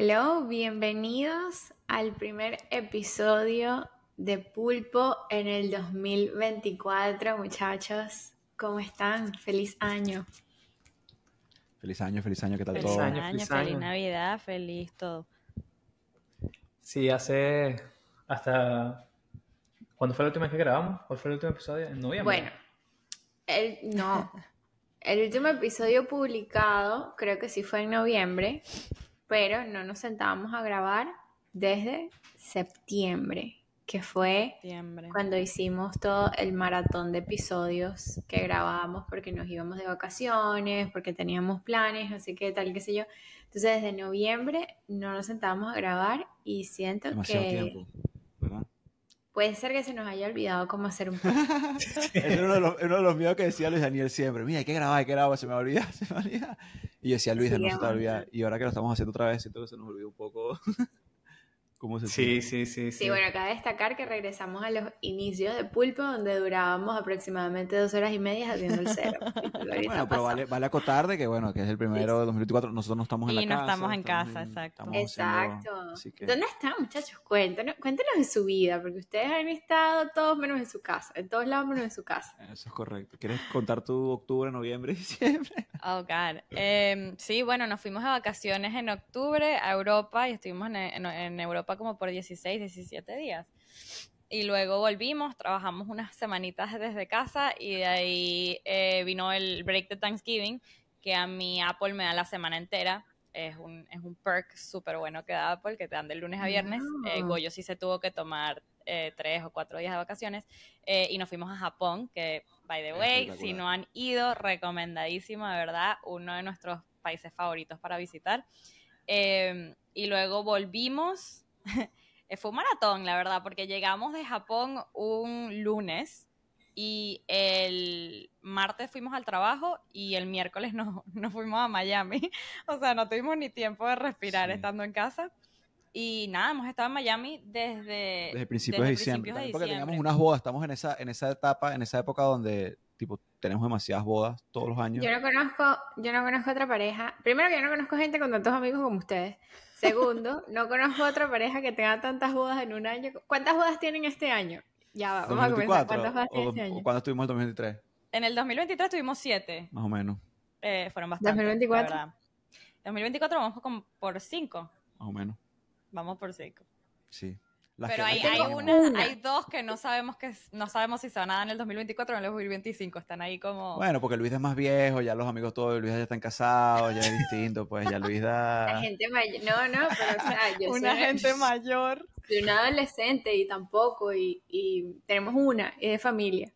Hello, bienvenidos al primer episodio de Pulpo en el 2024, muchachos. ¿Cómo están? Feliz año. Feliz año, feliz año, ¿qué tal Feliz todo? año, año, feliz feliz año. Navidad, feliz todo. Sí, hace hasta... ¿Cuándo fue la última vez que grabamos? ¿Cuál fue el último episodio? En noviembre. Bueno, el, no, el último episodio publicado creo que sí fue en noviembre, pero no nos sentábamos a grabar desde septiembre, que fue Septiembre. cuando hicimos todo el maratón de episodios que grabábamos porque nos íbamos de vacaciones, porque teníamos planes, así que tal, qué sé yo. Entonces, desde noviembre no nos sentábamos a grabar y siento Demasiado que tiempo. Puede ser que se nos haya olvidado cómo hacer un podcast. Era uno de, los, uno de los miedos que decía Luis Daniel siempre. Mira, hay que grabar, hay que grabar, se me olvida, se me olvida. Y yo decía, Luis, Sí, no se te olvida. Y ahora que lo estamos haciendo otra vez, siento que se nos olvidó un poco cómo se Sí, sí, sí, sí. Sí, bueno, cabe destacar que regresamos a los inicios de Pulpo, donde durábamos aproximadamente dos horas y media haciendo el cero. Bueno, pero vale, vale acotar de que, bueno, que es el primero de 2024. Nosotros no estamos en la Y no casa. estamos en casa, exacto. haciendo- Exacto. que- ¿Dónde están, muchachos? Cuéntanos, cuéntenos de su vida, porque ustedes han estado todos menos en su casa, en todos lados menos en su casa. Eso es correcto. ¿Quieres contar tu octubre, noviembre y diciembre? Oh, God. Em, sí, bueno, nos fuimos de vacaciones en octubre a Europa y estuvimos en, en- en Europa como por 16, 17 días. Y luego volvimos, trabajamos unas semanitas desde casa y de ahí eh, vino el break de Thanksgiving, que a mí Apple me da la semana entera. Es un, es un perk súper bueno que da Apple, que te dan de lunes a viernes. Eh, Wow. Goyo sí se tuvo que tomar eh, tres o cuatro días de vacaciones. Eh, y nos fuimos a Japón, que, by the way, si no han ido, recomendadísimo, de verdad, uno de nuestros países favoritos para visitar. Eh, y luego volvimos, fue un maratón, la verdad, porque llegamos de Japón un lunes y el martes fuimos al trabajo y el miércoles nos, nos fuimos a Miami. O sea, no tuvimos ni tiempo de respirar Sí. estando en casa. Y nada, hemos estado en Miami desde, Desde principios de desde diciembre. principios de porque teníamos diciembre. unas bodas. Estamos en esa, en esa etapa, en esa época donde, tipo, tenemos demasiadas bodas todos los años. Yo no conozco, yo no conozco otra pareja. Primero que yo no conozco gente con tantos amigos como ustedes. Segundo, no conozco otra pareja que tenga tantas bodas en un año. ¿Cuántas bodas tienen este año? Ya va, vamos a comenzar. 2024, ¿Cuántas bodas tienen este año? cuando estuvimos en el 2023, En el 2023 tuvimos siete. más o menos, Eh, fueron bastantes. 2024. la verdad. 2024 vamos como por cinco. más o menos, Vamos por cinco. sí. Las Pero que- hay, hay, una, Una. hay dos que no sabemos que no sabemos si se van a dar en el 2024 o en el 2025. Están ahí como. Bueno, porque Luis es más viejo, ya los amigos todos de Luis ya están casados, ya es distinto, pues ya Luis La da... gente mayor. No, no, pero o sea, yo una soy, gente mayor. soy una adolescente y tampoco. Y, y tenemos una, y de familia.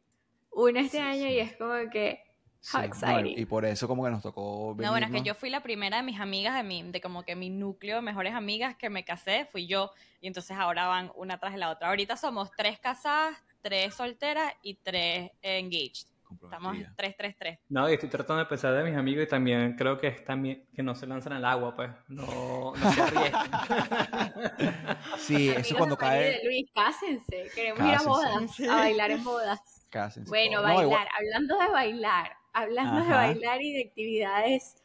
Una este Sí, año sí. y es como que. Sí, How no, exciting. y por eso como que nos tocó venir, No, bueno, es que yo fui la primera de mis amigas, de, mi, de como que mi núcleo de mejores amigas que me casé, fui yo. Y entonces ahora van una tras de la otra. Ahorita somos tres casadas, tres solteras y tres engaged. Estamos en 3, 3, 3. No, y estoy tratando de pensar de mis amigos y también creo que es también que no se lanzan al agua, pues. No, no se arriesgan. Sí, eso cuando cae... Luis, cásense. Queremos ir a Cásense. bodas, Sí. a bailar en bodas. Cásense Bueno. No, bailar, igual- hablando de bailar, hablando de bailar y de actividades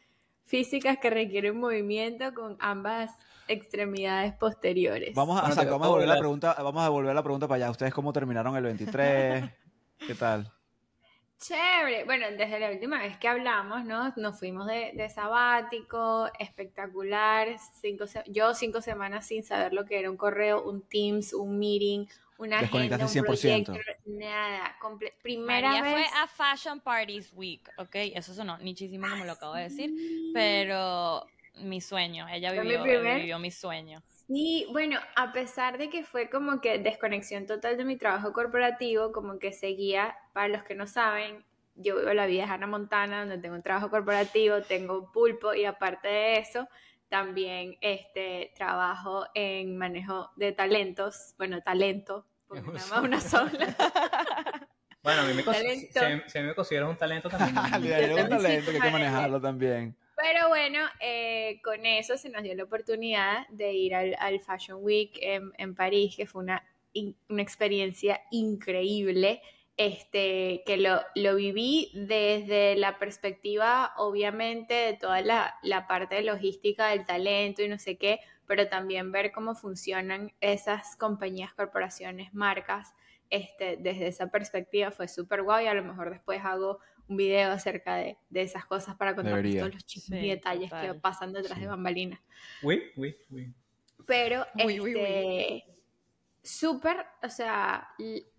físicas que requieren movimiento con ambas extremidades posteriores. Vamos a, Bueno, o sea, te- vamos a volver la pregunta, vamos a volver la pregunta para allá. ¿Ustedes cómo terminaron el 23? ¿Qué tal? Chévere. Bueno, desde la última vez que hablamos, ¿no? Nos fuimos de, de sabático, espectacular. Cinco se- yo cinco semanas sin saber lo que era un correo, un Teams, un meeting, una agenda, un Desconectaste 100%. proyecto, nada. comple- Primera María vez. fue a Fashion Parties Week, ¿ok? Eso sonó nichísimo como lo acabo de decir, pero mi sueño, ella mi vivió, primer- vivió mi sueño. Sí, bueno, a pesar de que fue como que desconexión total de mi trabajo corporativo, como que seguía, para los que no saben, yo vivo la vida de Hannah Montana, donde tengo un trabajo corporativo, tengo un pulpo y aparte de eso, también este, trabajo en manejo de talentos, bueno, talento, porque nada más una sola. Bueno, a mí me, mí me considero un talento también. Le daría un también talento que hay que manejarlo también. Pero bueno, eh, con eso se nos dio la oportunidad de ir al, al Fashion Week en, en París, que fue una, in- una experiencia increíble. Este, que lo, lo viví desde la perspectiva, obviamente, de toda la, la parte de logística del talento y no sé qué, pero también ver cómo funcionan esas compañías, corporaciones, marcas, este, desde esa perspectiva fue súper guay y a lo mejor después hago un video acerca de, de esas cosas para contar Debería. todos los chismes y Sí, detalles que pasan detrás Sí. de bambalinas. Uy, uy, uy. Pero, Uy, uy, uy. Súper, o sea,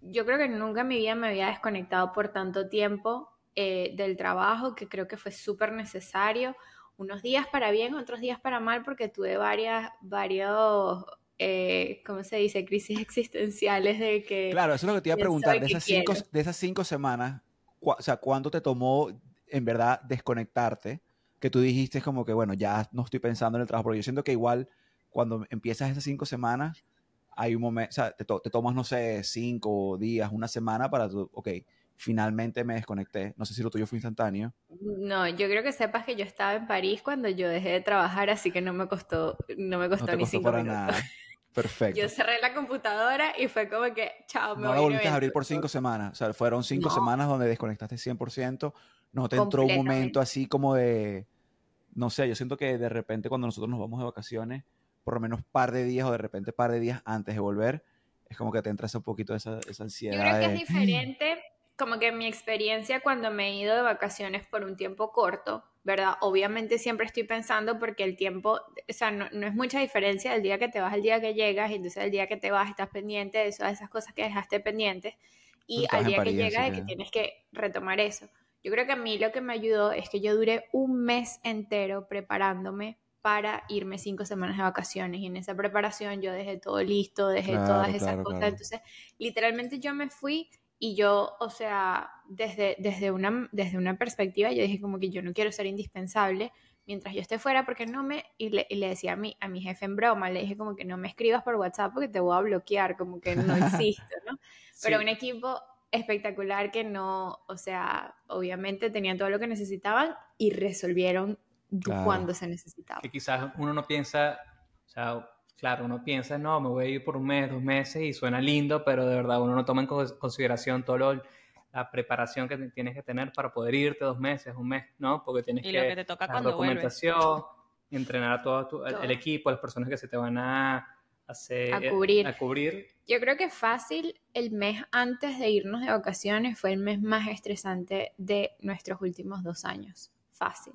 yo creo que nunca en mi vida me había desconectado por tanto tiempo eh, del trabajo, que creo que fue súper necesario. Unos días para bien, otros días para mal, porque tuve varias, varios, eh, ¿cómo se dice? Crisis existenciales de que... Claro, eso es lo que te iba a preguntar. De esas, cinco, de esas cinco semanas, o sea, ¿cuánto te tomó en verdad desconectarte? Que tú dijiste como que, bueno, ya no estoy pensando en el trabajo, porque yo siento que igual cuando empiezas esas cinco semanas, hay un momento, o sea, te, to- te tomas, no sé, cinco días, una semana para tu, ok, finalmente me desconecté. No sé si lo tuyo fue instantáneo. No, yo creo que sepas que yo estaba en París cuando yo dejé de trabajar, así que no me costó, no me No costó te ni costó cinco para minutos. nada. Perfecto. Yo cerré la computadora y fue como que, chao, me No voy la volviste a abrir por cinco semanas. O sea, fueron cinco No. semanas donde desconectaste 100%. No te entró un momento así como de, no sé, yo siento que de repente cuando nosotros nos vamos de vacaciones, por lo menos par de días o de repente par de días antes de volver, es como que te entra ese poquito esa, esa ansiedad. Yo creo que es diferente, como que mi experiencia cuando me he ido de vacaciones por un tiempo corto, ¿verdad? Obviamente siempre estoy pensando porque el tiempo, o sea, no, no es mucha diferencia del día que te vas al día que llegas, y entonces el día que te vas estás pendiente de todas esas cosas que dejaste pendientes, y al día París, que así llega de que tienes que retomar eso. Yo creo que a mí lo que me ayudó es que yo duré un mes entero preparándome para irme cinco semanas de vacaciones y en esa preparación yo dejé todo listo, dejé Claro, todas esas claro, cosas. claro. Entonces, literalmente yo me fui y yo, o sea, desde, desde, una, desde una perspectiva, yo dije como que yo no quiero ser indispensable mientras yo esté fuera porque no me, y le, y le decía a mi, a mi jefe en broma, le dije como que no me escribas por WhatsApp porque te voy a bloquear, como que no existo, ¿no? Pero un equipo espectacular que no, o sea, obviamente tenían todo lo que necesitaban y resolvieron Claro. cuando se necesitaba. que quizás uno no piensa, o sea, claro, uno piensa, no, me voy a ir por un mes, dos meses y suena lindo, pero de verdad uno no toma en cons- consideración todo lo, la preparación que tienes que tener para poder irte dos meses, un mes, ¿no? Porque tienes Y que, lo que te toca la cuando vuelves. documentación, entrenar a todo tu- el, Todo. el equipo, las personas que se te van a hacer, A cubrir. a cubrir. Yo creo que fácil, el mes antes de irnos de vacaciones fue el mes más estresante de nuestros últimos dos años. Fácil.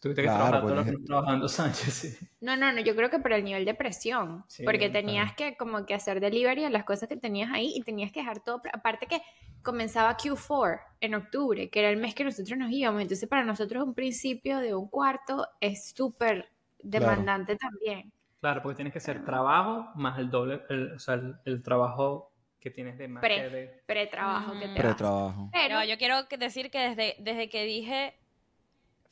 Tuviste que Claro, trabajar porque- todo lo que trabajando Sánchez, sí. No, no, no, yo creo que por el nivel de presión, Sí, porque claro. tenías que como que hacer delivery a las cosas que tenías ahí y tenías que dejar todo, aparte que comenzaba Q4 en octubre, que era el mes que nosotros nos íbamos, entonces para nosotros un principio de un cuarto es súper demandante también. Claro, porque tienes que hacer trabajo más el doble, el- o sea, el, el trabajo que tienes de más Pre. que de- Pre-trabajo que te vas. Pretrabajo. Pero No, yo quiero decir que desde, desde que dije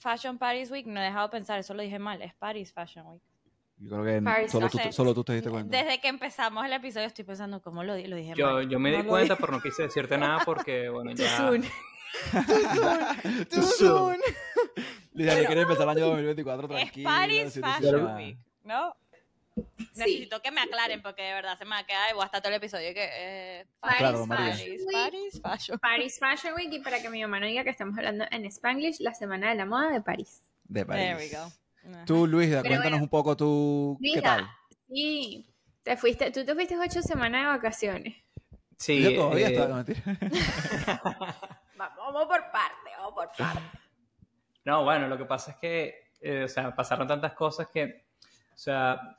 Fashion Paris Week no he dejado de pensar, eso lo dije mal, es Paris Fashion Week. Yo creo que Paris, solo no tú, sé. solo tú te diste cuenta. Desde que empezamos el episodio estoy pensando cómo lo, di- lo dije Yo, mal. yo me No di cuenta, pero no quise decirte nada porque, bueno, Too ya... soon. Too soon. Lisa, le quiere empezar el año 2024 Es tranquilo. Paris sin Fashion. Week, ¿no? Necesito que me aclaren porque de verdad se me va a quedar y voy a estar todo el episodio que eh, Paris Claro. Paris, Week. Paris Fashion. Paris Fashion Week y para que mi mamá no diga que estamos hablando en Spanglish, la semana de la moda de París. De There we París. go. Ajá. Tú, Luisa, Pero cuéntanos bueno. un poco tú, ¿qué Mira, tal? Sí, te fuiste, tú te fuiste ocho semanas de vacaciones. Sí, Yo todavía eh, estaba, Vamos por parte, vamos por parte. No, bueno, lo que pasa es que, eh, o sea, pasaron tantas cosas que, o sea,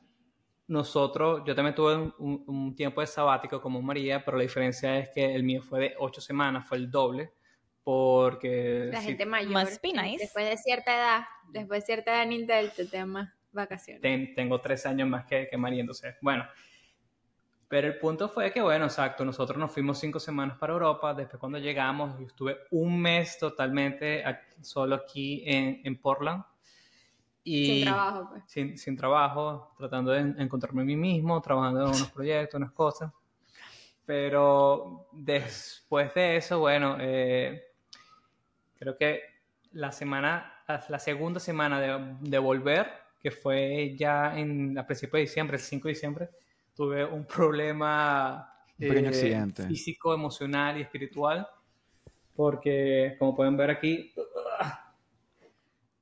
nosotros, yo también tuve un, tiempo de sabático como María, pero la diferencia es que el mío fue de ocho semanas, fue el doble, porque... La sí, gente mayor, nice. después de cierta edad, después de cierta edad en Intel, te te da más vacaciones. ten- tengo tres años más que, que María, entonces, bueno. Pero el punto fue que, bueno, exacto, nosotros nos fuimos cinco semanas para Europa, después cuando llegamos, yo estuve un mes totalmente aquí- solo aquí en, en Portland. Y Sin trabajo, pues. sin, sin trabajo, tratando de en- encontrarme a mí mismo, trabajando en unos proyectos, unas cosas. Pero después de eso, bueno, eh, creo que la semana, la segunda semana de, de volver, que fue ya en, a principios de diciembre, el 5 de diciembre, tuve un problema Un pequeño eh, accidente. físico, emocional y espiritual porque como pueden ver aquí,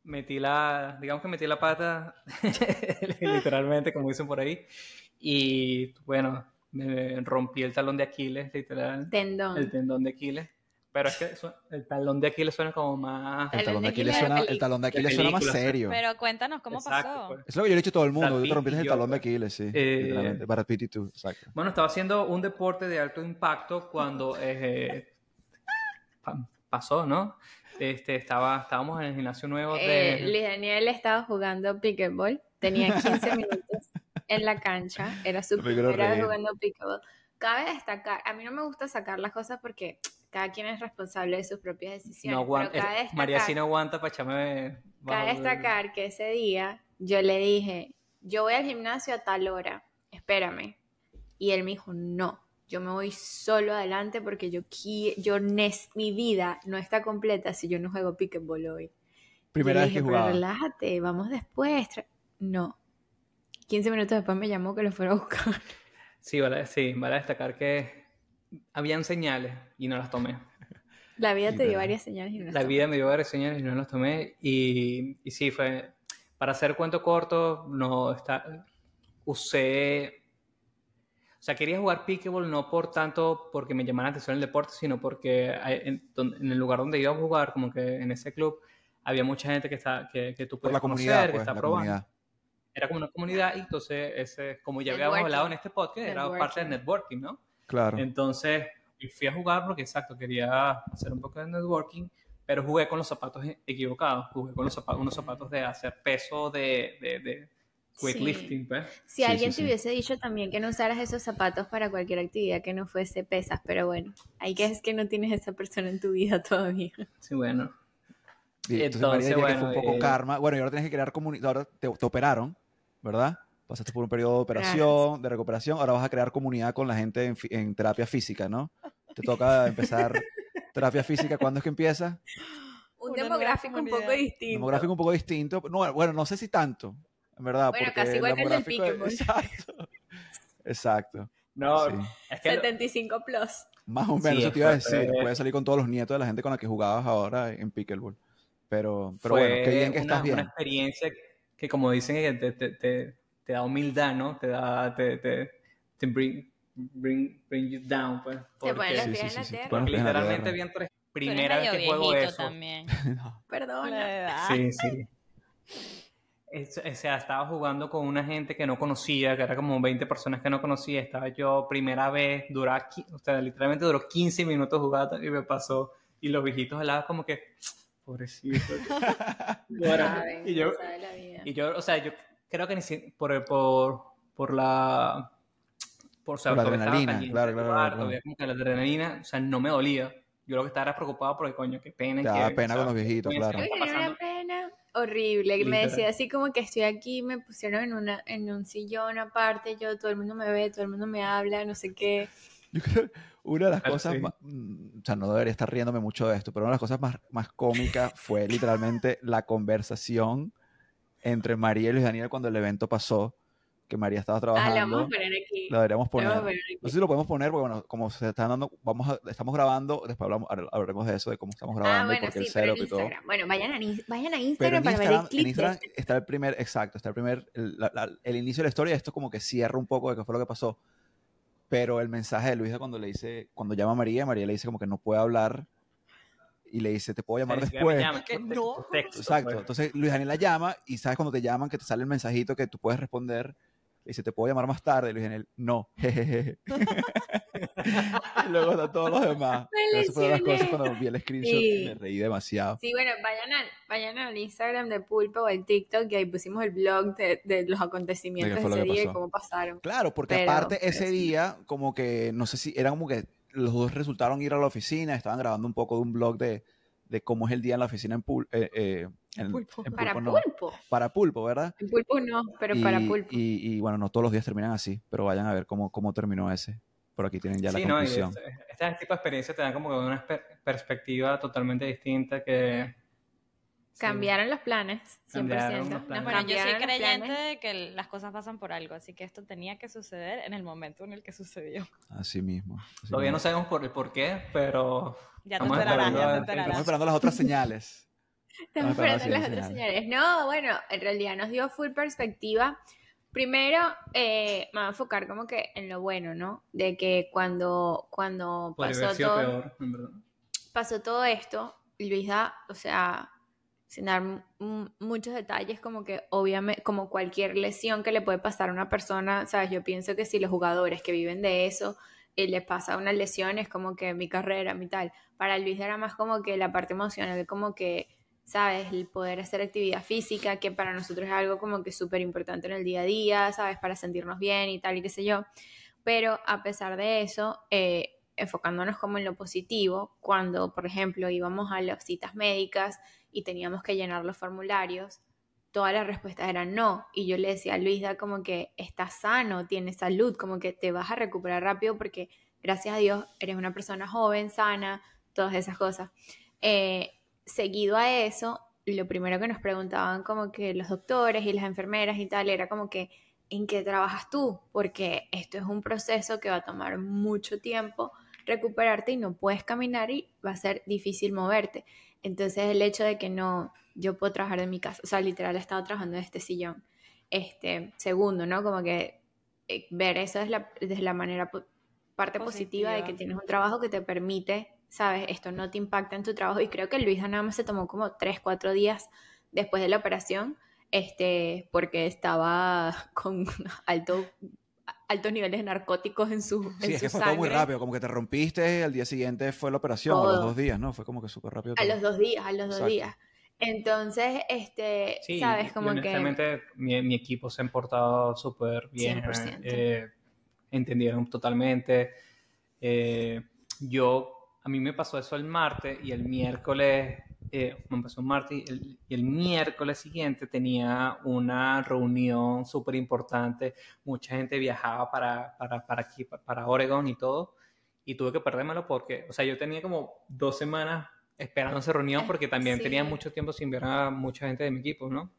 metí la, digamos que metí la pata, literalmente, como dicen por ahí, y bueno, me rompí el talón de Aquiles, literal. Tendón. El tendón de Aquiles. Pero es que el talón de Aquiles suena como más... El talón de Aquiles suena, el talón de Aquiles suena más serio. Pero cuéntanos cómo Exacto, pasó. pues. Eso es lo que yo le he dicho a todo el mundo. Tú te rompiste el talón de pues. Aquiles, sí. Eh, literalmente. Pitt y tú, exacto. Bueno, estaba haciendo un deporte de alto impacto cuando eh, pa- pasó, ¿no? Este, estaba, estábamos en el gimnasio nuevo de... Eh, Luis Daniel estaba jugando pickleball, tenía 15 minutos en la cancha, era su primera vez jugando pickleball. Cabe destacar, a mí no me gusta sacar las cosas porque cada quien es responsable de sus propias decisiones. no aguanta, pero cabe María sí no aguanta para echarme... Cabe destacar que ese día yo le dije, yo voy al gimnasio a tal hora, espérame. Y él me dijo, no, yo me voy solo adelante porque yo, yo mi vida no está completa si yo no juego pickleball hoy. Primera vez que jugaba. relájate, vamos después. No. 15 minutos después me llamó que lo fuera a buscar. Sí, vale, sí, vale destacar que habían señales y no las tomé. La vida te dio varias señales y no La las vida me dio varias señales y no las tomé. Y, y sí, fue. Para hacer cuento corto, no está. Usé. O sea, quería jugar pickleball no por tanto porque me llamara la atención el deporte, sino porque en, en el lugar donde iba a jugar, como que en ese club, había mucha gente que, está, que, que tú puedes la conocer, comunidad, que pues, está la probando. comunidad. Era como una comunidad y entonces, ese, como ya habíamos Networking. hablado en este podcast, era parte del Networking. networking, ¿no? Claro. Entonces, fui a jugar porque, exacto, quería hacer un poco de networking, pero jugué con los zapatos equivocados. Jugué con los zapatos, unos zapatos de hacer peso de, de, de weightlifting, pues. Si Sí, alguien sí, te sí. hubiese dicho también que no usaras esos zapatos para cualquier actividad que no fuese pesas, pero bueno, hay que es que no tienes esa persona en tu vida todavía. Sí, bueno. Y entonces, María Entonces, diría que fue bueno, un poco eh, karma. Bueno, y ahora tienes que crear comunidad. Ahora te, te operaron, ¿verdad? Pasaste por un periodo de operación, de recuperación. Ahora vas a crear comunidad con la gente en, en terapia física, ¿no? Te toca empezar terapia física. ¿Cuándo es que empieza? Un Una demográfico un poco distinto. Demográfico un poco distinto. No, bueno, no sé si tanto, en verdad. Bueno, porque casi igual que el del es- Exacto. Exacto. No, Sí. es que... 75 plus. Más o Sí, menos, eso te iba a decir. fue- Puedes salir con todos los nietos de la gente con la que jugabas ahora en Pickleball. Pero, pero fue bueno, qué bien que una, estás bien. una experiencia que, como dicen, que te, te, te, te da humildad, ¿no? Te da... Te, te, te bring, bring, bring you down, pues. Te ponen los pies sí, en la tierra. Literalmente bien tres. Primera vez que juego eso. también. No. Perdona. La edad. Sí, sí. Es- o sea, estaba jugando con una gente que no conocía, que era como 20 personas que no conocía. Estaba yo primera vez, duraba, o sea, literalmente duró 15 minutos jugando y me pasó. Y los viejitos al lado como que, pobrecito. Saben, y yo, sabe la vida. y yo, o sea, yo creo que ni si- por, por, por la... Por, o sea, Por la adrenalina, caliente claro, claro, claro. como que la adrenalina, o sea, no me dolía. Yo lo que estaba era preocupado porque, coño, qué pena. Daba que, pena o sea, con los viejitos, ¿qué claro. Horrible. y Me Literal. decía así como que estoy aquí, me pusieron en, una, en un sillón aparte, yo, todo el mundo me ve, todo el mundo me habla, no sé qué. Yo creo una de las cosas, sí. ma- mm, o sea, no debería estar riéndome mucho de esto, pero una de las cosas más, más cómicas fue literalmente la conversación entre María y Luis Daniel cuando el evento pasó, que María estaba Ah, la trabajando. vamos a poner aquí. La deberíamos La poner. No sé si lo podemos poner, porque bueno, como se están dando, vamos a- estamos grabando, después hablamos, habl- hablaremos de eso, de cómo estamos Ah, grabando y bueno, por qué el sí, pero en setup y todo. Instagram. Bueno, vayan a, vayan a Instagram para ver el Instagram, en clip. de Instagram esto. está el primer, exacto, está el primer, el, la- la- el inicio de la historia, esto como que cierra un poco de qué fue lo que pasó. Pero el mensaje de Luisa cuando le dice, cuando llama a María, María le dice como que no puede hablar y le dice, te puedo llamar me después. llaman, Que no. texto, Exacto. pues. Entonces Luis Daniel la llama y sabes cuando te llaman que te sale el mensajito que tú puedes responder. Le dice, te puedo llamar más tarde. Luis Daniel, no. jejeje. y luego están todos los demás. Esas fueron las cosas cuando vi el screenshot Sí. me reí demasiado. Sí, bueno, vayan al, vayan al Instagram de Pulpo o al TikTok y ahí pusimos el blog de, de los acontecimientos fue de ese que día y cómo pasaron. Claro, porque Pero- aparte pero ese sí. día, como que, no sé si, era como que los dos resultaron ir a la oficina, estaban grabando un poco de un blog de, de cómo es el día en la oficina en, Pul- eh, eh, en- Pulpo. en Para Pulpo, no, Pulpo. para Pulpo, ¿verdad? En Pulpo no, pero y, para Pulpo. Y, y, bueno, no todos los días terminan así, pero vayan a ver cómo, cómo terminó ese. Por aquí tienen ya Sí, la no, conclusión. este, este tipo de experiencias te dan como una per- perspectiva totalmente distinta que, Cambiaron los planes, 100%. Cambiaron los No, planes. bueno, yo soy creyente de que las cosas pasan por algo, así que esto tenía que suceder en el momento en el que sucedió. Así mismo. así Todavía no sabemos por el por qué, pero Ya te esperando ya te estamos Estamos esperando las otras señales. Estamos esperando las otras señales. No, bueno, en realidad nos dio full perspectiva. Primero, eh, me voy a enfocar como que en lo bueno, ¿no? De que cuando, cuando pasó todo, peor, pasó todo esto, Luisa, o sea, sin dar muchos detalles, como que obviamente, como cualquier lesión que le puede pasar a una persona, ¿sabes? Yo pienso que si los jugadores que viven de eso y les pasa una lesión, es como que mi carrera, mi tal. Para Luis era más como que la parte emocional, como que, ¿sabes? El poder hacer actividad física, que para nosotros es algo como que súper importante en el día a día, ¿sabes? Para sentirnos bien y tal, y qué sé yo. Pero a pesar de eso, eh, enfocándonos como en lo positivo, cuando, por ejemplo, íbamos a las citas médicas y teníamos que llenar los formularios, todas las respuestas eran no. Y yo le decía a Luisa como que estás sano, tienes salud, como que te vas a recuperar rápido porque gracias a Dios eres una persona joven, sana, todas esas cosas. Eh, seguido a eso, lo primero que nos preguntaban como que los doctores y las enfermeras y tal era como que ¿en qué trabajas tú? Porque esto es un proceso que va a tomar mucho tiempo recuperarte y no puedes caminar y va a ser difícil moverte. Entonces el hecho de que no, yo puedo trabajar de mi casa, o sea, literal he estado trabajando en este sillón. Este, segundo, ¿no? Como que eh, ver eso desde la, desde la manera, parte positiva. de que Positiva. tienes un trabajo que te permite, ¿sabes? Esto no te impacta en tu trabajo y creo que Luisa nada más se tomó como 3, 4 días después de la operación, este, porque estaba con alto, altos niveles de narcóticos en su, Sí, en es su que fue todo muy rápido. Como que te rompiste, al día siguiente fue la operación, a los dos días, ¿no? Fue como que súper rápido. A los dos días, a los dos Exacto. días. Entonces, este, Sí, sabes, y como que... honestamente mi, mi equipo se han portado súper bien. 100%. eh, entendieron totalmente. Eh, yo, a mí me pasó eso el martes y el miércoles, eh, me pasó el martes y el, miércoles siguiente tenía una reunión súper importante. Mucha gente viajaba para, para, para aquí, pa- para Oregon y todo. Y tuve que perdérmelo porque, o sea, yo tenía como dos semanas esperando esa reunión Eh, porque también sí. tenía mucho tiempo sin ver a mucha gente de mi equipo, ¿no?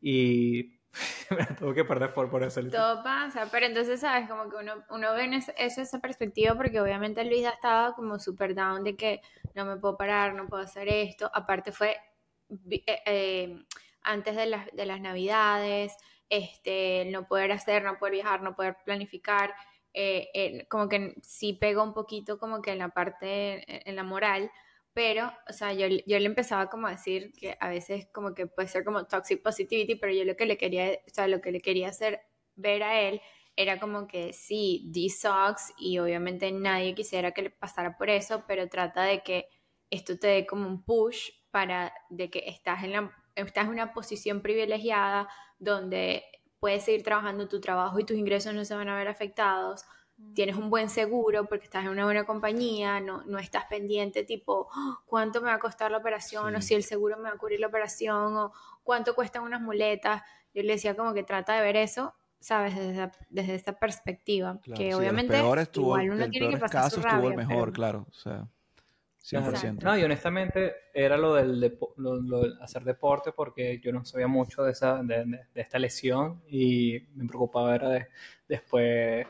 Y me la tuve que perder por, por eso. Todo pasa, pero entonces, ¿sabes? Como que uno, uno ve en es- eso, esa perspectiva, porque obviamente Luisa estaba como súper down de que no me puedo parar, no puedo hacer esto. Aparte fue eh, eh, antes de las, de las navidades, este, no poder hacer, no poder viajar, no poder planificar, eh, eh, como que sí pega un poquito como que en la parte, en la moral, pero, o sea, yo, yo le empezaba como a decir que a veces como que puede ser como toxic positivity, pero yo lo que le quería, o sea, lo que le quería hacer ver a él era como que sí, this sucks y obviamente nadie quisiera que le pasara por eso, pero trata de que esto te dé como un push para de que estás en, la, estás en una posición privilegiada donde puedes seguir trabajando tu trabajo y tus ingresos no se van a ver afectados, tienes un buen seguro porque estás en una buena compañía, no, no estás pendiente tipo "Oh, cuánto me va a costar la operación o si el seguro me va a cubrir la operación o cuánto cuestan unas muletas. Yo le decía como que trata de ver eso, ¿sabes? Desde esa, desde esa perspectiva, Claro, que sí, obviamente peores tuvo, igual uno el tiene que pasar su rabia, el mejor, pero- claro. O sea, Claro. 100%. No, y honestamente era lo del depo- lo- lo del hacer deporte porque yo no sabía mucho de, esa, de, de- de esta lesión y me preocupaba era de, después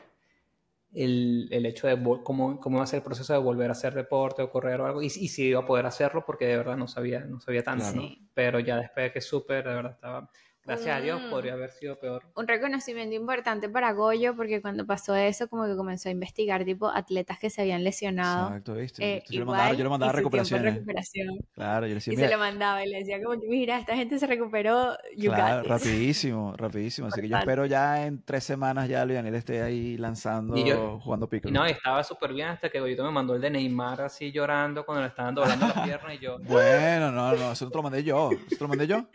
el, el hecho de cómo, cómo iba a ser el proceso de volver a hacer deporte o correr o algo y, y si iba a poder hacerlo porque de verdad no sabía, no sabía tanto, Claro. ¿no? Pero ya después de que supe, de verdad estaba, gracias a Dios, Mm. podría haber sido peor. un reconocimiento importante para Goyo porque cuando pasó eso como que comenzó a investigar tipo atletas que se habían lesionado Exacto, ¿viste? eh, yo, le igual, mandaba, yo le recuperaciones. recuperación Claro, yo le decía, y mira, se lo mandaba y le decía como que mira esta gente se recuperó you claro, got this". rapidísimo, rapidísimo. Así que yo espero ya en tres semanas ya Lionel esté ahí lanzando, Y yo- jugando pico. no, estaba súper bien hasta que Goyito me mandó el de Neymar así llorando cuando le estaban doblando la pierna y yo... Bueno, no, no, eso te lo mandé yo. ¿Eso te lo mandé yo?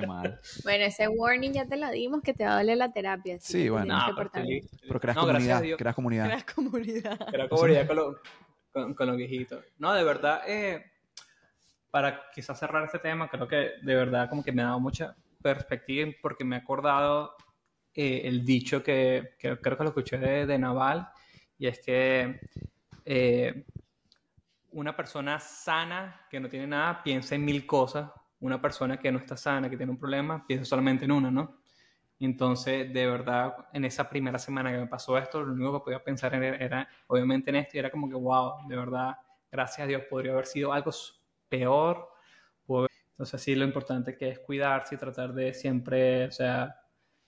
Qué mal. bueno ese warning ya te lo dimos que te va a doler la terapia Sí, que bueno. No, pero. Pero creas No, comunidad, creas comunidad. Creas comunidad. Era comunidad con, lo- con, con los viejitos. No, de verdad, eh, para quizás cerrar este tema, creo que de verdad como que me ha dado mucha perspectiva porque me he acordado eh, el dicho que, que creo que lo escuché de, de Naval y es que eh, una persona sana que no tiene nada piensa en mil cosas, una persona que no está sana, que tiene un problema, piensa solamente en una, ¿no? Entonces, de verdad, en esa primera semana que me pasó esto, lo único que podía pensar era, era, obviamente en esto y era como que, wow, de verdad, gracias a Dios, podría haber sido algo peor. Entonces, sí, lo importante que es cuidarse y tratar de siempre, o sea,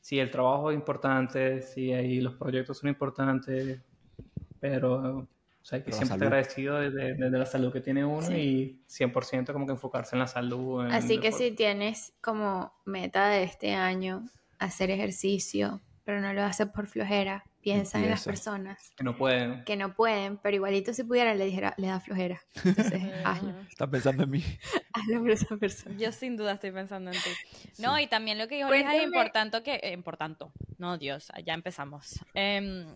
si el trabajo es importante, si ahí los proyectos son importantes, pero o sea, que siempre estar agradecido desde, la salud que tiene uno y 100% como que enfocarse en la salud. Así que si tienes como meta de este año hacer ejercicio, pero no lo haces por flojera, piensa en las personas que no pueden. Que no pueden, pero igualito si pudiera le dijera, le da flojera. Entonces, hazlo. Estás pensando en mí. hazlo por esa persona. Yo sin duda estoy pensando en ti. No, y también lo que dijo Luis es importante que, eh, importante, no Dios, ya empezamos. Em,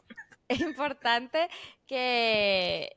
es importante que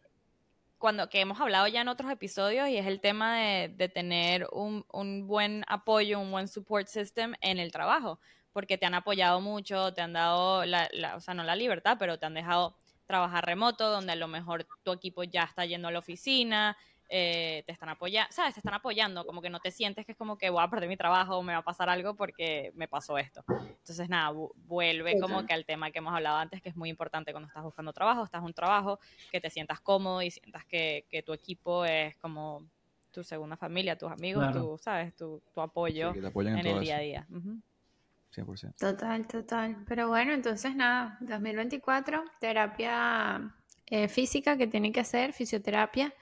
cuando que hemos hablado ya en otros episodios y es el tema de, de tener un, un, buen apoyo, un buen support system en el trabajo porque te han apoyado mucho, te han dado, la, o sea, no la libertad, pero te han dejado trabajar remoto, donde a lo mejor tu equipo ya está yendo a la oficina, eh, te están apoyando, ¿sabes? Te están apoyando, como que no te sientes que es como que voy a perder mi trabajo, me va a pasar algo porque me pasó esto. Entonces, nada, vuelve como que al tema que hemos hablado antes, que es muy importante cuando estás buscando trabajo, estás en un trabajo, que te sientas cómodo y sientas que, que tu equipo es como tu segunda familia, tus amigos, tu, ¿sabes? Tu, tu apoyo en, el día a día. 100%. Total, total. Pero bueno, entonces nada, 2024, terapia eh, física que tiene que hacer, fisioterapia,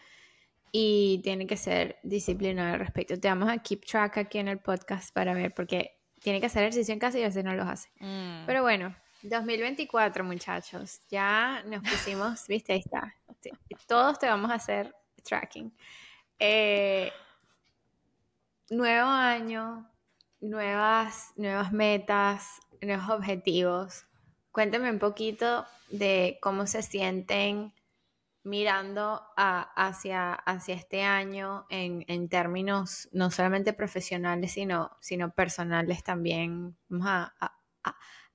y tiene que ser disciplinada al respecto. Te vamos a keep track aquí en el podcast para ver, porque tiene que hacer ejercicio en casa y a veces no los hace. Mm. Pero bueno, 2024, muchachos, ya nos pusimos, viste, ahí está. Todos te vamos a hacer tracking. Eh, nuevo año, nuevas, nuevas metas, nuevos objetivos. Cuéntame un poquito de cómo se sienten mirando hacia, hacia este año en, términos no solamente profesionales, sino, sino personales también. Vamos a,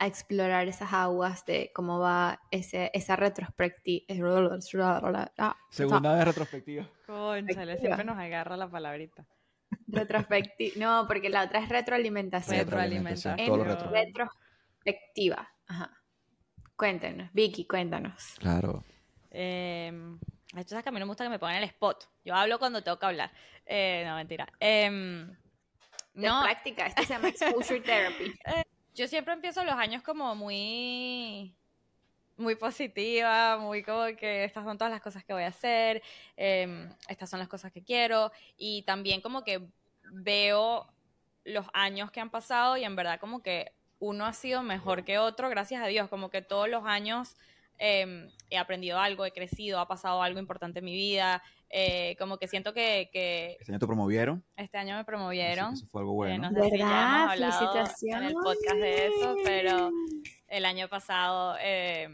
explorar esas aguas de cómo va ese, esa retrospectiva. Segunda vez retrospectiva. Conchale, siempre nos agarra la palabrita. Retrospectiva. No, porque la otra es retroalimentación. Retroalimentación. Retrospectiva. Ajá. Cuéntenos. Vicky, cuéntanos. Claro. Eh, sabes que a mí no me gusta que me pongan el spot. Yo hablo cuando tengo que hablar. Eh, no, mentira. Eh, no. práctica. Esto se llama exposure therapy. Eh, yo siempre empiezo los años como muy muy positiva, muy como que estas son todas las cosas que voy a hacer, em, estas son las cosas que quiero y también como que veo los años que han pasado y en verdad como que uno ha sido mejor que otro, gracias a Dios, como que todos los años em, he aprendido algo, he crecido, ha pasado algo importante en mi vida, eh, como que siento que, ¿Este año te promovieron? Este año me promovieron. Eso fue algo bueno. Eh, no sé si ya hemos hablado en el podcast de eso, pero el año pasado eh,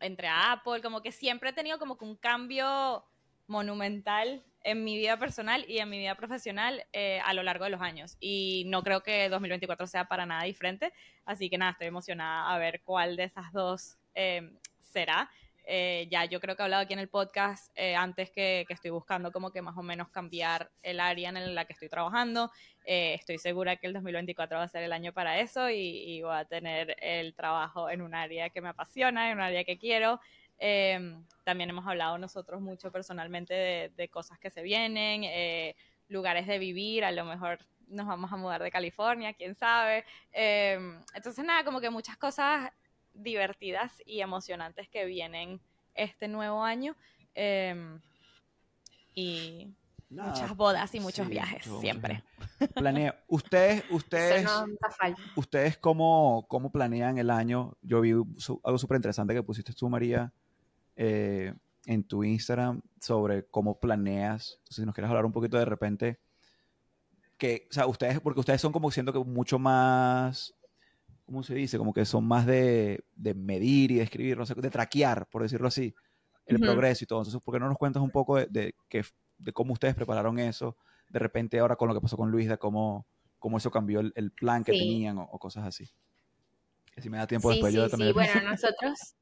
entre Apple, como que siempre he tenido como que un cambio monumental en mi vida personal y en mi vida profesional eh, a lo largo de los años. Y no creo que 2024 sea para nada diferente. Así que nada, estoy emocionada a ver cuál de esas dos eh, será. Eh, ya yo creo que he hablado aquí en el podcast eh, antes que, estoy buscando como que más o menos cambiar el área en la que estoy trabajando. Eh, estoy segura que el 2024 va a ser el año para eso y, voy a tener el trabajo en un área que me apasiona, en un área que quiero. Em, también hemos hablado nosotros mucho personalmente de, de cosas que se vienen, lugares de vivir, a lo mejor nos vamos a mudar de California, quién sabe. Em, entonces nada, como que muchas cosas divertidas y emocionantes que vienen este nuevo año. Em, y muchas bodas y muchos viajes, siempre. Planea. Ustedes, ustedes, ustedes cómo, cómo planean el año. Yo vi algo súper interesante que pusiste tú, María, eh, en tu Instagram sobre cómo planeas. si nos quieres hablar un poquito de repente, que, o sea, ustedes, porque ustedes son como siento que mucho más ¿cómo se dice? Como que son más de, medir y de escribir, no sé, de traquear, por decirlo así, el progreso y todo. Entonces, ¿por qué no nos cuentas un poco de, de, cómo ustedes prepararon eso? De repente ahora con lo que pasó con Luis, de cómo, cómo eso cambió el, plan que tenían o, cosas así. Si me da tiempo después yo también. Sí, bueno, nosotros...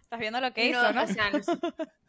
Estás viendo lo que hizo, ¿no?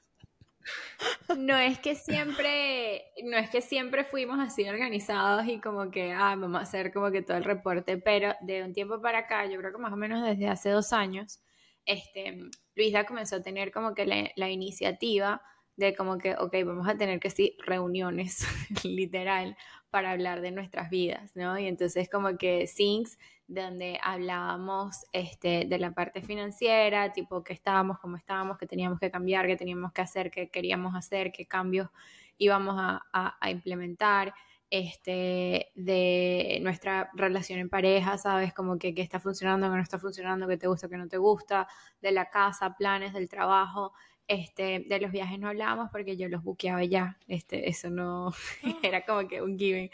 no es que siempre, no es que siempre fuimos así organizados y como que, ah, vamos a hacer como que todo el reporte, pero de un tiempo para acá, yo creo que más o menos desde hace dos años, este, Luisa comenzó a tener como que la, iniciativa de como que, ok, vamos a tener que sí, reuniones, literal, para hablar de nuestras vidas, ¿no? Y entonces como que Sinks, donde hablábamos este, de la parte financiera, tipo qué estábamos, cómo estábamos, qué teníamos que cambiar, qué teníamos que hacer, qué queríamos hacer, qué cambios íbamos a, a, implementar, este, de nuestra relación en pareja, ¿sabes? Como que qué está funcionando, qué no está funcionando, qué te gusta, qué no te gusta, de la casa, planes, del trabajo, este, de los viajes no hablábamos porque yo los buqueaba ya. Este, eso no era como que un given.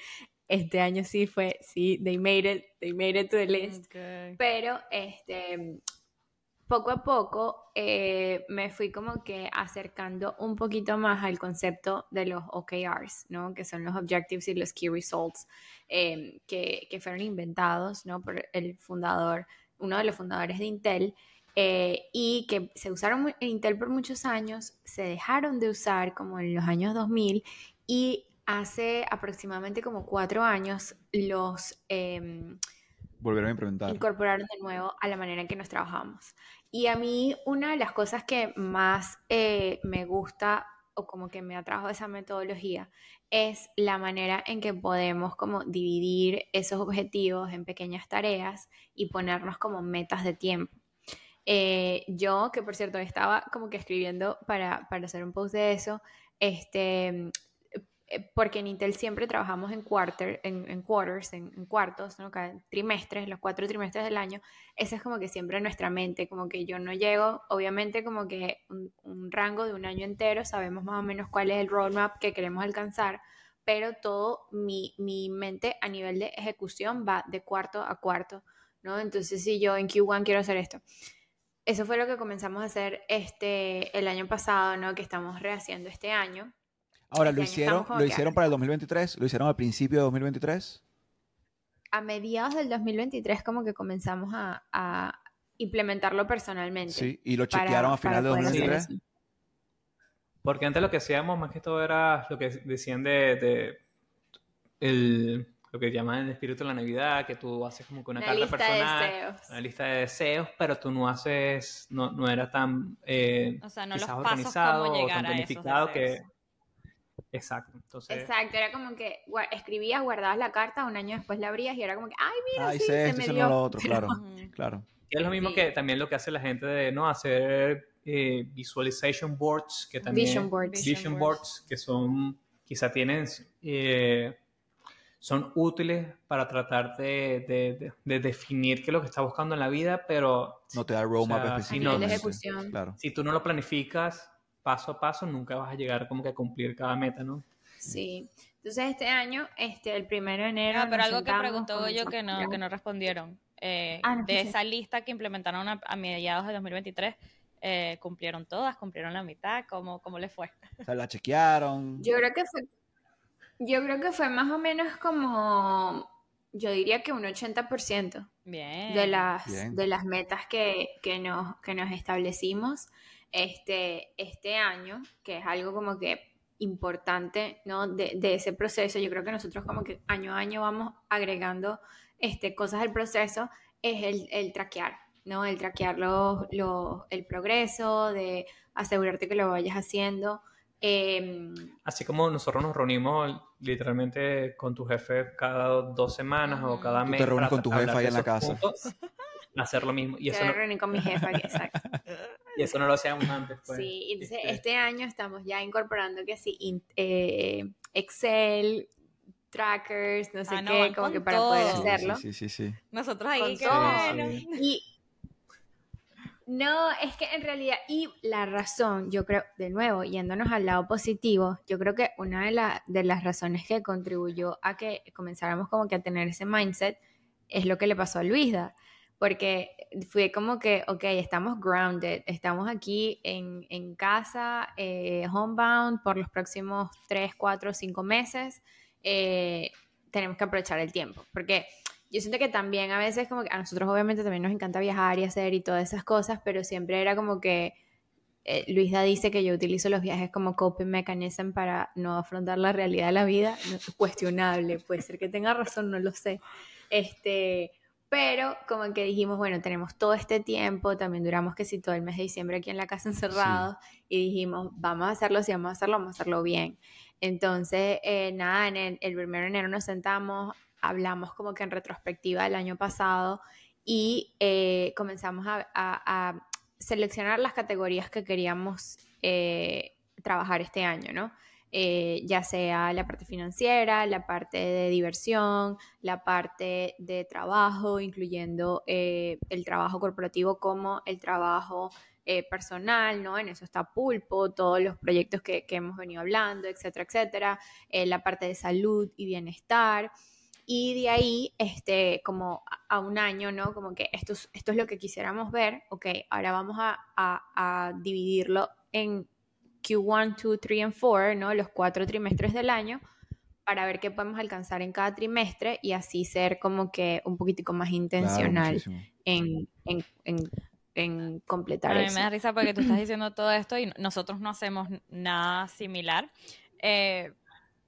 Este año sí fue, sí, they made it, they made it to the list. Pero este, poco a poco eh, me fui como que acercando un poquito más al concepto de los OKRs, ¿no? Que son los Objectives y los Key Results, em, que, que, fueron inventados, ¿no? Por el fundador, uno de los fundadores de Intel, eh, y que se usaron en Intel por muchos años, se dejaron de usar como en los años 2000 y hace aproximadamente como cuatro años los eh, volvieron a implementar. Incorporaron de nuevo a la manera en que nos trabajamos. Y a mí una de las cosas que más eh, me gusta o como que me atrajo esa metodología es la manera en que podemos como dividir esos objetivos en pequeñas tareas y ponernos como metas de tiempo. Eh, yo, que por cierto estaba como que escribiendo para, para hacer un post de eso, este, porque en Intel siempre trabajamos en, quarter, en, en quarters, en, cuartos, ¿no? Cada trimestres, los cuatro trimestres del año, esa es como que siempre en nuestra mente, como que yo no llego, obviamente como que un, un, rango de un año entero, sabemos más o menos cuál es el roadmap que queremos alcanzar, pero todo mi, mi mente a nivel de ejecución va de cuarto a cuarto, ¿no? Entonces si yo en Q1 quiero hacer esto, eso fue lo que comenzamos a hacer este, el año pasado, ¿no? Que estamos rehaciendo este año. Ahora, ¿lo hicieron, ¿lo hicieron para el 2023? ¿Lo hicieron al principio de 2023? A mediados del 2023 como que comenzamos a, implementarlo personalmente. Sí, y lo chequearon a final de 2023. Porque antes lo que hacíamos más que todo era lo que decían de, de el, lo que llaman el espíritu de la Navidad, que tú haces como que una, carta personal, una lista de deseos, pero tú no haces, no, no era tan eh, o sea, no los organizado cómo llegar o tan planificado que... Exacto. Entonces... Exacto, era como que escribías, guardabas la carta, un año después la abrías y era como que, ay, mira, ay, sí, se me dio. lo otro, claro, claro. Y es lo mismo que también lo que hace la gente de, ¿no? Hacer eh, visualization boards, que también... Vision boards. Vision, boards, que son, quizá tienen... Eh, son útiles para tratar de, definir qué es lo que estás buscando en la vida, pero... No te da roadmap específico. Si, ejecución. Claro. si tú no lo planificas paso a paso, nunca vas a llegar como que a cumplir cada meta, ¿no? Sí. Entonces este año, este, el primero de enero... Ah, pero algo que preguntó yo que no, que no respondieron. Eh, ah, de esa lista que implementaron a, mediados de 2023, eh, ¿cumplieron todas? ¿Cumplieron la mitad? ¿Cómo, ¿Cómo les fue? O sea, la chequearon. Yo creo que fue yo creo que fue más o menos como, yo diría que un 80% de las, de las metas que, que, nos, que nos establecimos este, este año, que es algo como que importante ¿no? de, de, ese proceso. Yo creo que nosotros como que año a año vamos agregando este, cosas al proceso, es el, el traquear, ¿no? El traquear el progreso, de asegurarte que lo vayas haciendo. Em, Así como nosotros nos reunimos literalmente con tu jefe cada dos semanas o cada mes. Te reúnes con tu jefe ahí en la casa. hacer lo mismo. Y eso no... con mi jefa, exacto. y eso no lo hacíamos antes. Pues. Sí, entonces este... este año estamos ya incorporando que sí, eh, Excel, trackers, no sé ah, qué, como que para poder hacerlo. Sí, sí, sí. Nosotros ahí, que bueno. Y no, es que en realidad, y la razón, yo creo, de nuevo, yéndonos al lado positivo, yo creo que una de, de las razones que contribuyó a que comenzáramos como que a tener ese mindset es lo que le pasó a Luisa, porque fue como que, ok, estamos grounded, estamos aquí en, en casa, eh, homebound, por los próximos 3, 4, 5 meses, eh, tenemos que aprovechar el tiempo, porque yo siento que también a veces como que a nosotros obviamente también nos encanta viajar y hacer y todas esas cosas, pero siempre era como que eh, Luisa dice que yo utilizo los viajes como coping mechanism para no afrontar la realidad de la vida. No, es cuestionable, puede ser que tenga razón, no lo sé. Este, pero como que dijimos, bueno, tenemos todo este tiempo, también duramos que si todo el mes de diciembre aquí en la casa encerrados y dijimos, vamos a hacerlo, si vamos a hacerlo, vamos a hacerlo bien. Entonces, eh, nada, en el, el primero de enero nos sentamos, hablamos como que en retrospectiva del año pasado y eh, comenzamos a, a, a, seleccionar las categorías que queríamos eh, trabajar este año, ¿no? Eh, ya sea la parte financiera, la parte de diversión, la parte de trabajo, incluyendo eh, el trabajo corporativo como el trabajo eh, personal, ¿no? En eso está Pulpo, todos los proyectos que, hemos venido hablando, etcétera, etcétera, la parte de salud y bienestar. Y de ahí, este, como a un año, ¿no? Como que esto es, esto es lo que quisiéramos ver, ok, ahora vamos a, a dividirlo en Q1, 2, 3 y 4, ¿no? Los cuatro trimestres del año, para ver qué podemos alcanzar en cada trimestre y así ser como que un poquitico más intencional Claro, en, en, en, en completar A mí eso. me da risa porque tú estás diciendo todo esto y nosotros no hacemos nada similar. Eh,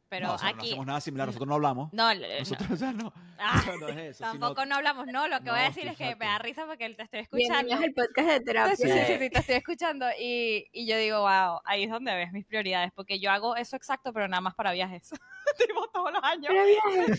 pero no, o sea, no aquí. hacemos nada similar, nosotros no hablamos. No, no. Nosotros, o sea, no, Ah, no es eso, sino- tampoco no hablamos, no. Lo que voy a No, decir es que me da risa porque te estoy escuchando. Bienvenidos al podcast de terapia. Sí, sí, sí, sí, te estoy escuchando y, y yo digo, wow, ahí es donde ves mis prioridades, porque yo hago eso exacto, pero nada más para viajes. tipo todos los años. Pero bien.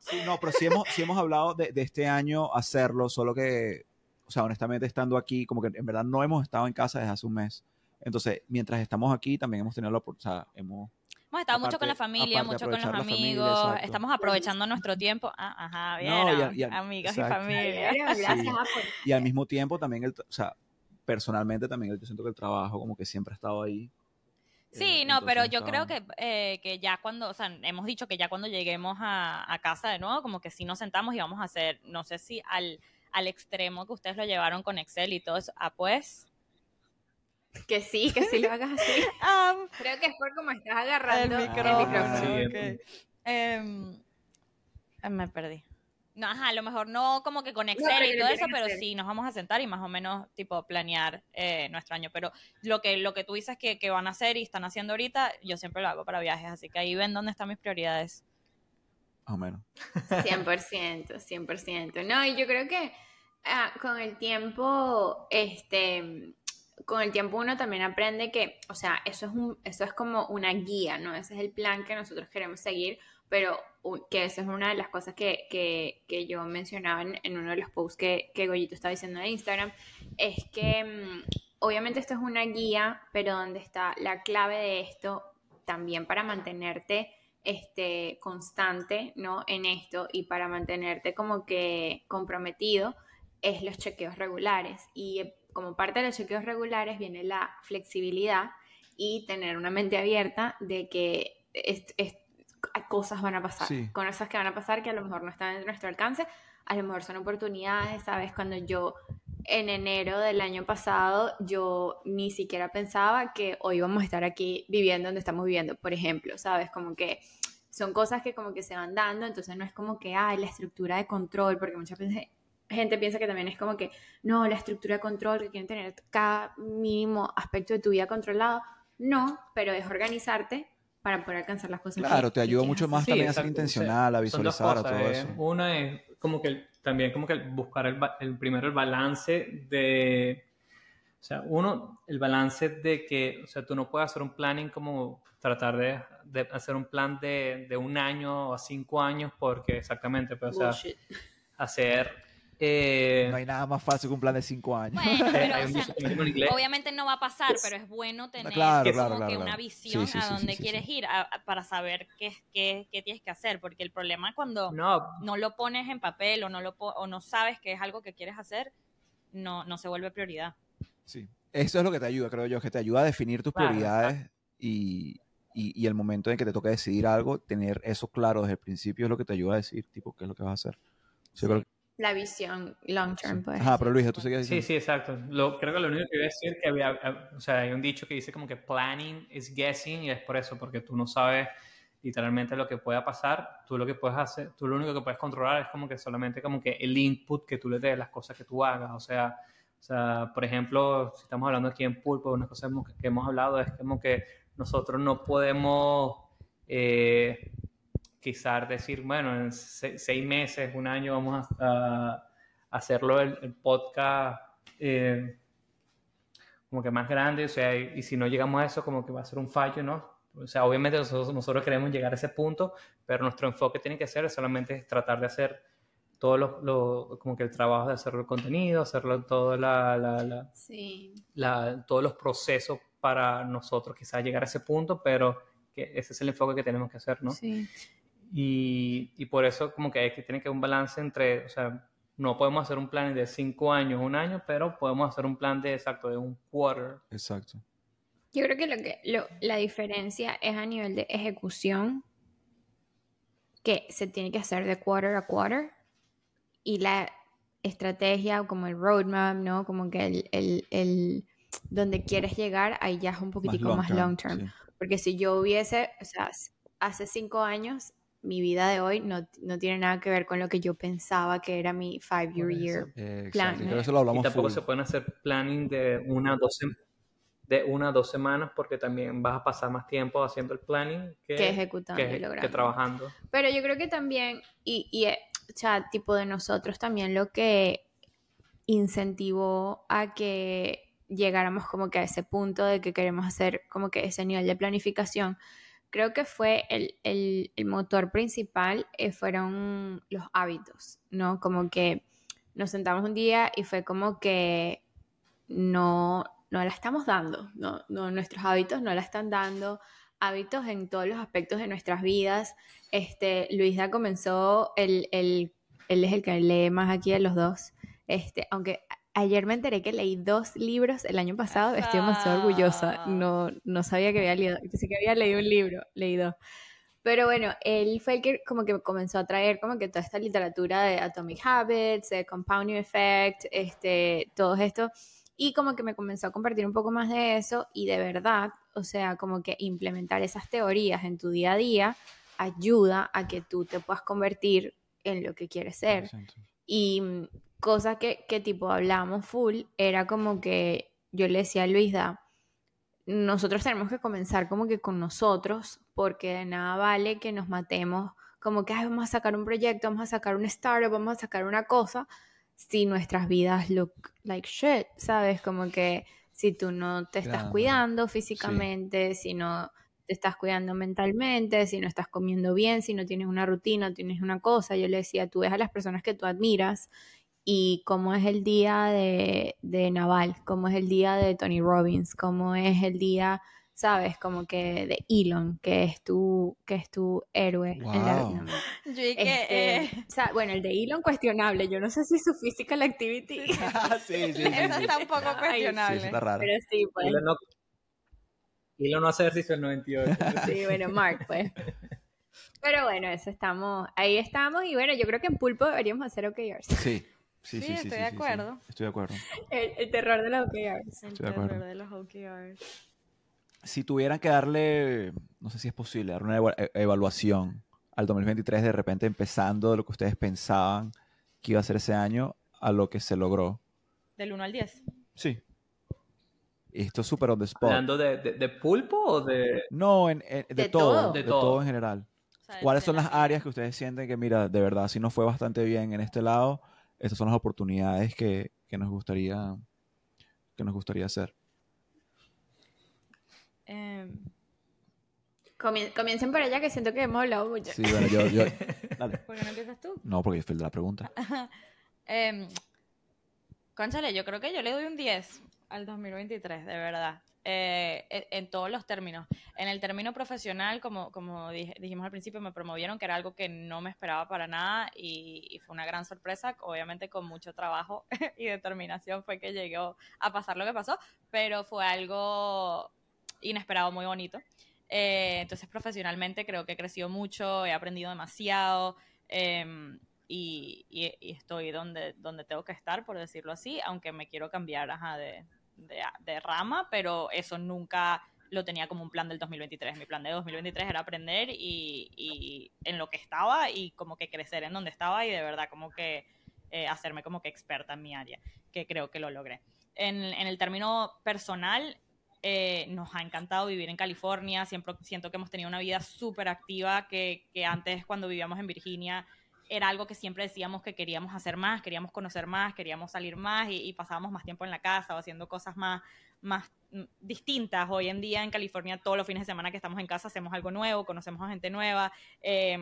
Sí, no, pero sí hemos, sí hemos hablado de, de este año hacerlo, solo que, o sea, honestamente estando aquí, como que en verdad no hemos estado en casa desde hace un mes. Entonces, mientras estamos aquí, también hemos tenido la oportunidad, o sea, hemos... Hemos estado mucho Aparte- con la familia, mucho con los familia, amigos, exacto. estamos aprovechando nuestro tiempo. Ah, ajá, No, bien, y a- y a- amigos y exacto. familia. Gracias, Sí. Y al mismo tiempo también, el, o sea, personalmente también yo siento que el trabajo como que siempre ha estado ahí. Sí, Eh, no, pero yo creo que, eh, que ya cuando, o sea, hemos dicho que ya cuando lleguemos a, a casa de nuevo, como que sí nos sentamos y vamos a hacer, no sé si al, al extremo que ustedes lo llevaron con Excel y todo eso, ah, pues. Que sí, que sí lo hagas así. Creo que es por cómo estás agarrando el el micrófono. Em, me perdí. No, ajá, a lo mejor no como que con Excel y todo eso, pero sí nos vamos a sentar y más o menos tipo planear eh, nuestro año. Pero lo que, lo que tú dices que, que van a hacer y están haciendo ahorita, yo siempre lo hago para viajes, así que ahí ven dónde están mis prioridades. Más o menos. 100%, 100%. No, y yo creo que ah, con el tiempo, este, con el tiempo uno también aprende que, o sea, eso es, un, eso es como una guía, ¿no? Ese es el plan que nosotros queremos seguir, pero que esa es una de las cosas que, que, que yo mencionaba en, uno de los posts que, que Goyito estaba diciendo en Instagram, es que mm, obviamente esto es una guía, pero donde está la clave de esto también para mantenerte este, constante ¿no? en esto y para mantenerte como que comprometido es los chequeos regulares. Y como parte de los chequeos regulares viene la flexibilidad y tener una mente abierta de que es- es- cosas van a pasar, Sí. cosas que van a pasar que a lo mejor no están en nuestro alcance, a lo mejor son oportunidades, ¿sabes? Cuando yo en enero del año pasado yo ni siquiera pensaba que hoy vamos a estar aquí viviendo donde estamos viviendo, por ejemplo, ¿sabes? Como que son cosas que como que se van dando, entonces no es como que, ay, la estructura de control, porque mucha gente, gente piensa que también es como que, no, la estructura de control, que quieren tener cada mínimo aspecto de tu vida controlado. No, pero es organizarte para poder alcanzar las cosas. Claro, que- te ayuda mucho más Sí, también a ser exacto. intencional, a visualizar, a cosas, todo eh. eso. Una es como que el- también como que el buscar el, el primero el balance de, o sea, uno, el balance de que, o sea, tú no puedes hacer un planning como tratar de, de hacer un plan de, de un año a cinco años porque exactamente, pues, o sea, Bullshit. hacer... eh, No hay nada más fácil que un plan de cinco años. Bueno, eh, pero o sea, obviamente no va a pasar, pero es bueno tener claro, como claro, que claro, una visión Sí, sí, a sí, dónde sí, quieres sí. ir a- a- para saber qué, qué, qué tienes que hacer, porque el problema es cuando no, no lo pones en papel o no, lo po- o no sabes que es algo que quieres hacer, no, no se vuelve prioridad. Sí. Eso es lo que te ayuda, creo yo, que te ayuda a definir tus Claro, prioridades y, y, y el momento en que te toca decidir algo, tener eso claro desde el principio es lo que te ayuda a decir, tipo, qué es lo que vas a hacer. Sí, creo que- La visión long term, sí. pues. Ajá, pero Luisa, tú seguías Sí, diciendo. sí, exacto. Lo, creo que lo único que iba a decir que había, eh, o sea, hay un dicho que dice como que planning is guessing y es por eso, porque tú no sabes literalmente lo que pueda pasar, tú lo que puedes hacer, tú lo único que puedes controlar es como que solamente como que el input que tú le des, las cosas que tú hagas, o sea, o sea, por ejemplo, si estamos hablando aquí en Pulpo, una cosa que hemos hablado es como que nosotros no podemos eh, quizás decir, bueno, en seis meses, un año vamos a, hacerlo el, podcast eh, como que más grande, o sea, y, si no llegamos a eso, como que va a ser un fallo, ¿no? O sea, obviamente nosotros, nosotros queremos llegar a ese punto, pero nuestro enfoque tiene que ser solamente tratar de hacer todo lo, como que el trabajo de hacerlo el contenido, hacerlo todo la, la, sí. la, todos los procesos para nosotros quizás llegar a ese punto, pero que ese es el enfoque que tenemos que hacer, ¿no? Sí. Y, y por eso como que hay que tiene que haber un balance entre, o sea, no podemos hacer un plan de cinco años, un año, pero podemos hacer un plan de exacto, de un quarter. Exacto. Yo creo que, lo que lo, la diferencia es a nivel de ejecución, que se tiene que hacer de quarter a quarter, y la estrategia, como el roadmap, ¿no? Como que el, el, el donde quieres llegar, ahí ya es un poquitico más long term. Porque si yo hubiese, o sea, hace cinco años, mi vida de hoy no, no, tiene nada que ver con lo que yo pensaba que era mi five year year plan. Eso lo hablamos y tampoco se pueden hacer planning de una dos de una dos semanas porque también vas a pasar más tiempo haciendo el planning que, que ejecutando que, que, trabajando. Pero yo creo que también, y, y eh, o sea, tipo de nosotros también lo que incentivó a que llegáramos como que a ese punto de que queremos hacer como que ese nivel de planificación, creo que fue el, el, motor principal, eh, fueron los hábitos, ¿no? Como que nos sentamos un día y fue como que no, no la estamos dando, no, no, nuestros hábitos no la están dando, hábitos en todos los aspectos de nuestras vidas. Este, Luisa comenzó, el, el, él es el que lee más aquí de los dos, este, aunque ayer me enteré que leí dos libros el año pasado, estoy demasiado orgullosa, no, no sabía que había leído, pensé que había leído un libro, leído. Pero bueno, él fue el que como que comenzó a traer como que toda esta literatura de Atomic Habits, de Compounding Effect, este, todo esto, y como que me comenzó a compartir un poco más de eso y de verdad, o sea, como que implementar esas teorías en tu día a día ayuda a que tú te puedas convertir en lo que quieres ser. Y cosa que, que tipo hablamos full era como que yo le decía a Luisa, nosotros tenemos que comenzar como que con nosotros, porque de nada vale que nos matemos como que vamos a sacar un proyecto, vamos a sacar un startup, vamos a sacar una cosa, si nuestras vidas look like shit, ¿sabes? Como que si tú no te estás cuidando físicamente, si no te estás cuidando mentalmente, si no estás comiendo bien, si no tienes una rutina, tienes una cosa. Yo le decía, tú ves a las personas que tú admiras y cómo es el día de, de Naval, cómo es el día de Tony Robbins, cómo es el día ¿sabes? Como que de Elon, que es tu, que es tu héroe en la este, eh, o sea, bueno, el de Elon cuestionable, yo no sé si su physical activity. sí, sí, sí, Eso está un poco cuestionable. Sí, está raro. Pero sí, pues. Elon no, Elon no hace ejercicio en 98. sí, bueno, Mark, pues. Pero bueno, eso estamos, ahí estamos y bueno, yo creo que en Pulpo deberíamos hacer OKRs. Sí. Sí, sí, sí, estoy de acuerdo. Estoy de acuerdo. El, el, terror de los OKRs. El terror de los OKRs si tuvieran que darle, no sé si es posible, dar una e-, evaluación al 2023 de repente empezando de lo que ustedes pensaban que iba a ser ese año a lo que se logró. ¿Del 1 al 10? Sí. Y esto es súper on the spot. ¿Hablando de, de, pulpo o de...? No, en, de, todo, De, todo. en general. ¿Cuáles son las áreas que ustedes sienten que, mira, de verdad, si no fue bastante bien en este lado, estas son las oportunidades que, que nos gustaría que nos gustaría hacer? Eh... comiencen por allá que siento que hemos hablado mucho. Sí, bueno, yo... yo... ¿Por qué no empiezas tú? No, porque fue el de la pregunta. eh, conchale, yo creo que yo le doy un 10 al 2023, de verdad. Eh, en todos los términos. En el término profesional, como, como dijimos al principio, me promovieron, que era algo que no me esperaba para nada y, y, fue una gran sorpresa. Obviamente con mucho trabajo y determinación fue que llegó a pasar lo que pasó, pero fue algo inesperado, muy bonito. Eh, entonces, profesionalmente creo que he crecido mucho, he aprendido demasiado em, y, y, estoy donde, donde tengo que estar, por decirlo así, aunque me quiero cambiar de, de, rama, pero eso nunca lo tenía como un plan del 2023. Mi plan de 2023 era aprender y, y en lo que estaba y como que crecer en donde estaba y de verdad como que eh, hacerme como que experta en mi área, que creo que lo logré. en, en el término personal, eh, nos ha encantado vivir en California, siempre siento que hemos tenido una vida súper activa, que, que, antes cuando vivíamos en Virginia era algo que siempre decíamos que queríamos hacer más, queríamos conocer más, queríamos salir más y, y pasábamos más tiempo en la casa o haciendo cosas más, más mm, distintas. Hoy en día en California, todos los fines de semana que estamos en casa, hacemos algo nuevo, conocemos a gente nueva. Eh,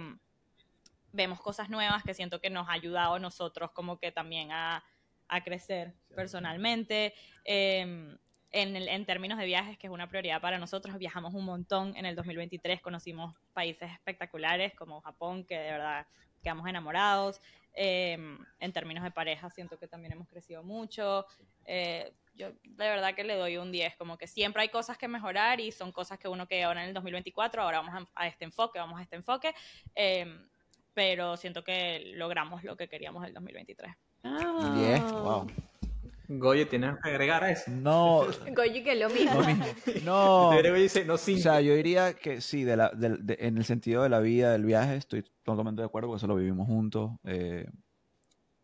vemos cosas nuevas que siento que nos ha ayudado a nosotros como que también a, a crecer personalmente. Eh, en, el, en, términos de viajes, que es una prioridad para nosotros, viajamos un montón en el 2023, conocimos países espectaculares como Japón, que de verdad quedamos enamorados. Eh, en términos de pareja, siento que también hemos crecido mucho. Eh, yo de verdad que le doy un 10, como que siempre hay cosas que mejorar y son cosas que uno que ahora en el 2024, ahora vamos a, a este enfoque, vamos a este enfoque, eh, pero siento que logramos lo que queríamos el 2023. Ah. Yeah, wow. Goye, ¿tienes que agregar a eso? No. Goye, que lo mismo. Lo mismo. No. Goye dice, no, cinco. O sea, yo diría que sí, de la, de, de, en el sentido de la vida, del viaje, estoy totalmente de acuerdo, porque eso lo vivimos juntos. Eh,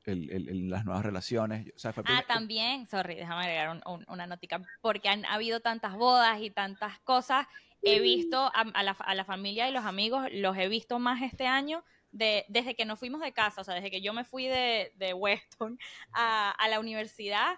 el, el, el, las nuevas relaciones. O sea, fue ah, también, sorry, déjame agregar un, un, una notica, porque han habido tantas bodas y tantas cosas. He visto a, a, la, a la familia y los amigos, los he visto más este año de, desde que nos fuimos de casa, o sea, desde que yo me fui de, de Weston a, a, la universidad,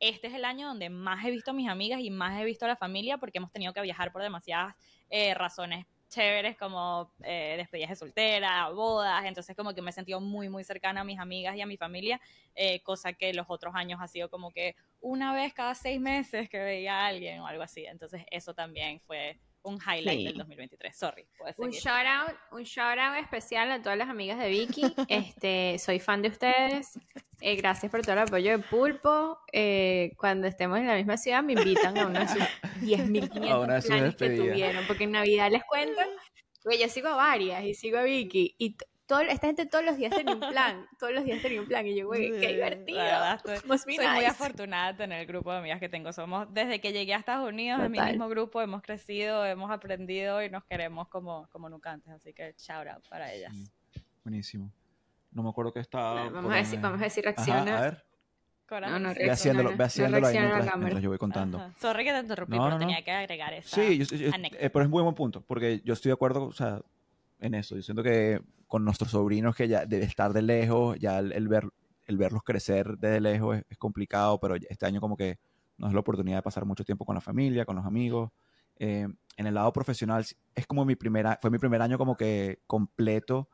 este es el año donde más he visto a mis amigas y más he visto a la familia porque hemos tenido que viajar por demasiadas eh, razones chéveres como eh, despedidas de soltera, bodas, entonces como que me he sentido muy, muy cercana a mis amigas y a mi familia, eh, cosa que los otros años ha sido como que una vez cada seis meses que veía a alguien o algo así, entonces eso también fue un highlight sí. del 2023. Sorry. Un shout out, un shout out especial a todas las amigas de Vicky. Este, soy fan de ustedes. Eh, gracias por todo el apoyo de Pulpo. Eh, cuando estemos en la misma ciudad me invitan a uno de sus 10.500 planes que tuvieron, porque en Navidad les cuento, yo sigo a varias y sigo a Vicky y todo, esta gente todos los días tenía un plan, todos los días tenía un plan y yo, güey, qué divertido. Verdad, estoy, soy nice. muy afortunada de tener el grupo de amigas que tengo. Somos, desde que llegué a Estados Unidos, Total. en mi mismo grupo, hemos crecido, hemos aprendido y nos queremos como, como nunca antes. Así que shout out para ellas. Sí. Buenísimo. No me acuerdo que estaba. Vamos, a decir, vamos a decir reacciona. Ajá, a ver. No, no, ve haciéndolo, ve haciéndolo ahí mientras, mientras, yo voy contando. Ajá. Sorry que te interrumpí, no, pero tenía que agregar eso. Sí, yo, yo, eh, pero es muy buen punto, porque yo estoy de acuerdo, o sea, en eso. Yo siento que con nuestros sobrinos que ya debe estar de lejos, ya el, ver, el verlos crecer desde lejos es, complicado, pero este año como que nos da la oportunidad de pasar mucho tiempo con la familia, con los amigos. Eh, en el lado profesional es como mi primera, fue mi primer año como que completo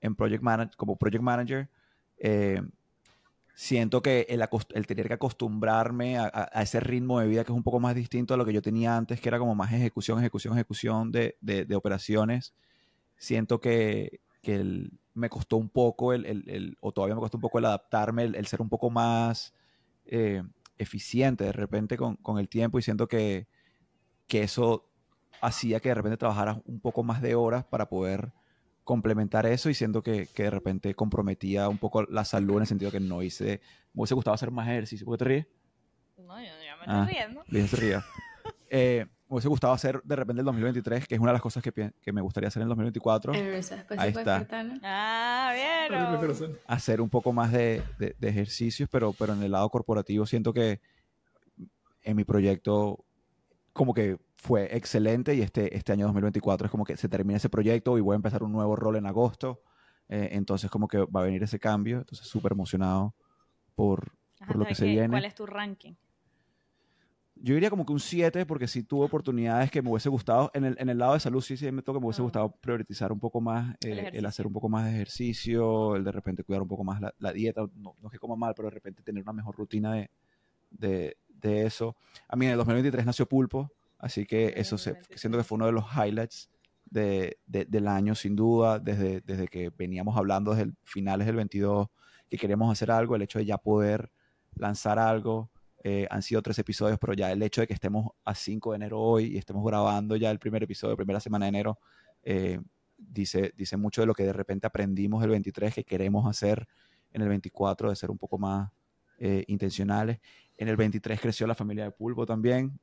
en project manager, como project manager. Eh, siento que el, el, tener que acostumbrarme a, a, a, ese ritmo de vida que es un poco más distinto a lo que yo tenía antes, que era como más ejecución, ejecución, ejecución de, de, de operaciones, siento que, que el, me costó un poco, el, el, o todavía me costó un poco el adaptarme, el, ser un poco más eh, eficiente de repente con, con, el tiempo y siento que, que eso hacía que de repente trabajara un poco más de horas para poder complementar eso y siento que, que, de repente comprometía un poco la salud en el sentido que no hice, me hubiese gustado hacer más ejercicio. ¿Por qué te ríes? No, yo ya me estoy ah, riendo. Bien, se ría. eh, me hubiese gustado hacer de repente el 2023, que es una de las cosas que, que me gustaría hacer en el 2024. Ahí está. Ah, bien. Hacer un poco más de, de, de, ejercicios, pero, pero en el lado corporativo siento que en mi proyecto como que fue excelente y este, este año 2024 es como que se termina ese proyecto y voy a empezar un nuevo rol en agosto. Eh, entonces como que va a venir ese cambio. Entonces súper emocionado por, Ajá, por lo que se viene. ¿Cuál es tu ranking? Yo diría como que un 7 porque sí tuve oportunidades que me hubiese gustado. En el, en el lado de salud sí, sí me toca, me hubiese gustado priorizar un poco más eh, el, el, hacer un poco más de ejercicio, el de repente cuidar un poco más la, la dieta. No, no, es que coma mal, pero de repente tener una mejor rutina de, de, de eso. A mí en el 2023 nació Pulpo, así que eso se, siento que fue uno de los highlights de, de, del año, sin duda, desde, desde que veníamos hablando desde el finales del 22 que queremos hacer algo, el hecho de ya poder lanzar algo eh, han sido tres episodios, pero ya el hecho de que estemos a 5 de enero hoy y estemos grabando ya el primer episodio, primera semana de enero, eh, dice, dice mucho de lo que de repente aprendimos el 23 que queremos hacer en el 24, de ser un poco más eh, intencionales. En el 23 creció la familia de Pulpo también,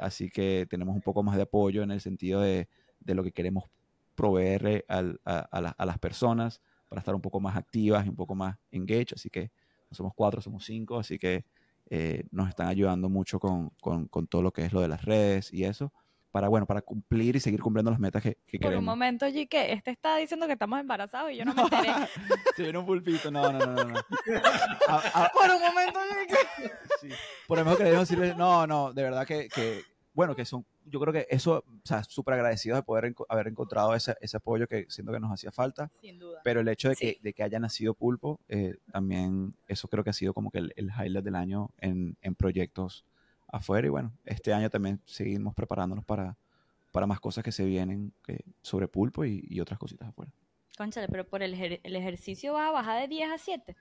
así que tenemos un poco más de apoyo en el sentido de, de lo que queremos proveerle al, a, a, a, las personas para estar un poco más activas y un poco más engaged. Así que no somos cuatro, somos cinco, así que eh, nos están ayudando mucho con, con, con, todo lo que es lo de las redes y eso, para, bueno, para cumplir y seguir cumpliendo las metas que, que Por queremos. un momento, G, que este está diciendo que estamos embarazados y yo no me enteré. Se viene un pulpito, no, no, no, no. no. A- a- Por un momento, G, que... sí. Por lo menos queremos decirles, no, no, de verdad que, que, bueno, que son, yo creo que eso, o sea, súper agradecidos de poder enco- haber encontrado ese, ese apoyo que siento que nos hacía falta. Sin duda. Pero el hecho de que, de que haya nacido Pulpo, eh, también eso creo que ha sido como que el, el highlight del año en, en proyectos afuera. Y bueno, este año también seguimos preparándonos para, para más cosas que se vienen que- sobre Pulpo y, y otras cositas afuera. Conchale, pero por el, ejer- el ejercicio vas a bajar de 10 a 7.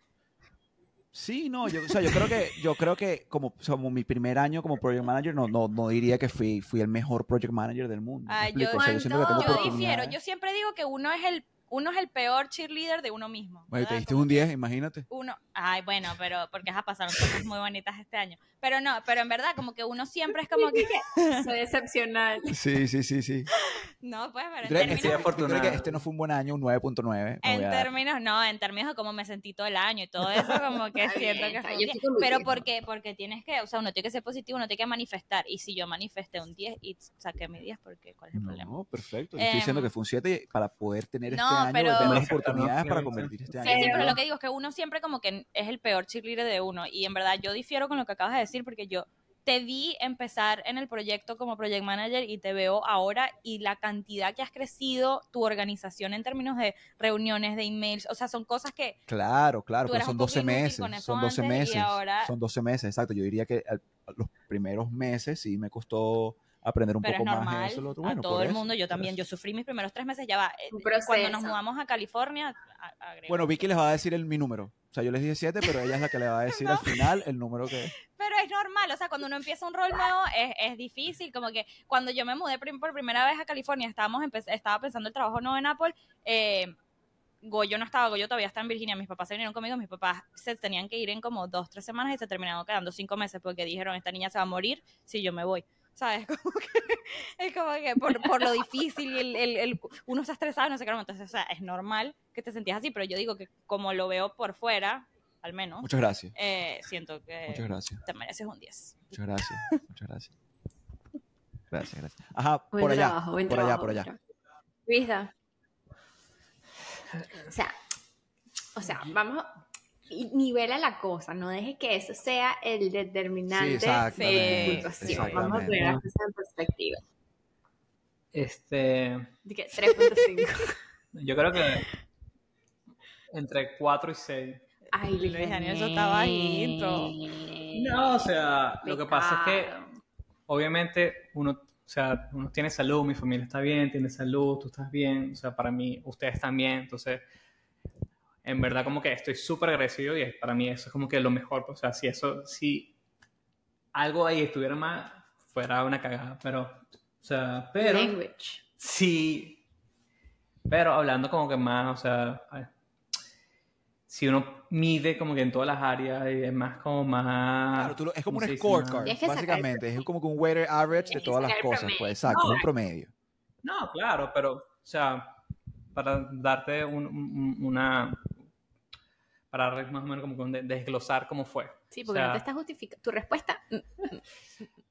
Sí, no, yo, o sea, yo creo que, yo creo que como, o sea, como mi primer año como project manager, no, no, no diría que fui, fui el mejor project manager del mundo. ¿me Ay, yo-? O sea, yo siento que tengo ¿Cuánto? Yo difiero, yo siempre digo que uno es el uno es el peor cheerleader de uno mismo. Bueno, te diste un 10, imagínate. uno, ay, bueno, pero porque has pasaron cosas muy bonitas este año. Pero no, pero en verdad como que uno siempre es como que Soy excepcional. Sí, sí, sí, sí. no, pues, pero en creo términos, este, yo creo que afortunado. este no fue un buen año, un 9.9. me voy en a términos, no, en términos de cómo me sentí todo el año y todo eso, como que siento bien, que fue un yo 10. estoy con Pero porque, porque tienes que, o sea, uno tiene que ser positivo, uno tiene que manifestar. Y si yo manifesté un 10 y saqué mi 10, porque ¿cuál es el problema? No, perfecto. Yo estoy diciendo Em, que fue un 7 para poder tener este no, año, pero- tener las oportunidades no, para sí, convertir este Sí, año. sí, pero Pero- lo que digo es que uno siempre como que es el peor cheerleader de uno. Y en verdad yo difiero con lo que acabas de decir porque yo te vi empezar en el proyecto como project manager y te veo ahora y la cantidad que has crecido, tu organización en términos de reuniones, de emails, o sea, son cosas que Claro, claro, pero eras son un poco 12 inútil meses. Son 12 antes y meses. ahora- Son 12 meses, exacto. Yo diría que los primeros meses sí me costó aprender un pero es poco más de eso. Lo otro. a Bueno, todo por el eso, mundo, yo también, yo sufrí mis primeros tres meses, ya va, eh, cuando nos mudamos a California, a-. Bueno, Vicky les va a decir el, mi número. O sea, yo les dije 7, pero ella es la que le va a decir al final el número que... Pero es normal, o sea, cuando uno empieza un rol nuevo es, es difícil, como que cuando yo me mudé por primera vez a California, estábamos estaba pensando el trabajo nuevo en Apple, eh, Goyo no estaba, Goyo todavía está en Virginia, mis papás se vinieron conmigo, mis papás se tenían que ir en como dos, tres semanas y se terminaron quedando cinco meses porque dijeron, esta niña se va a morir si yo me voy. ¿Sabes? Como que, es como que por, por lo difícil y el, el- el- uno está estresado, no sé qué, entonces, o sea, es normal que te sentías así, pero yo digo que como lo veo por fuera, al menos, Muchas gracias. eh, siento que Muchas gracias. te mereces un 10. Muchas gracias. Muchas gracias. Gracias, gracias. Ajá, Buen por allá. trabajo, por allá, por allá. Luisa. O sea, o sea, vamos, y nivela la cosa, no dejes que eso sea el determinante Sí, de puntuación. Vamos a poner las cosas en perspectiva. Este, De que 3.5. yo creo que entre 4 y 6. Ay, Luis Daniel, eso está bajito. No, o sea, lo que pasa es que obviamente uno, o sea, uno tiene salud, mi familia está bien, tiene salud, tú estás bien, o sea, para mí, ustedes también, entonces, en verdad como que estoy súper agradecido y es- para mí eso es como que lo mejor, o sea, si eso, si algo ahí estuviera más, fuera una cagada, pero, o sea, pero, Language. sí, pero hablando como que más, o sea, ay, si uno mide como que en todas las áreas y es más como más... Claro, tú lo- es como ¿cómo un scorecard, básicamente. Es como que un weighted average de todas las cosas. promedio. Pues exacto, No, un promedio. No, claro, pero, o sea, para darte un- un- una. Para más o menos como desglosar cómo fue. Sí, porque O sea, no te estás justificando. Tu respuesta, mm,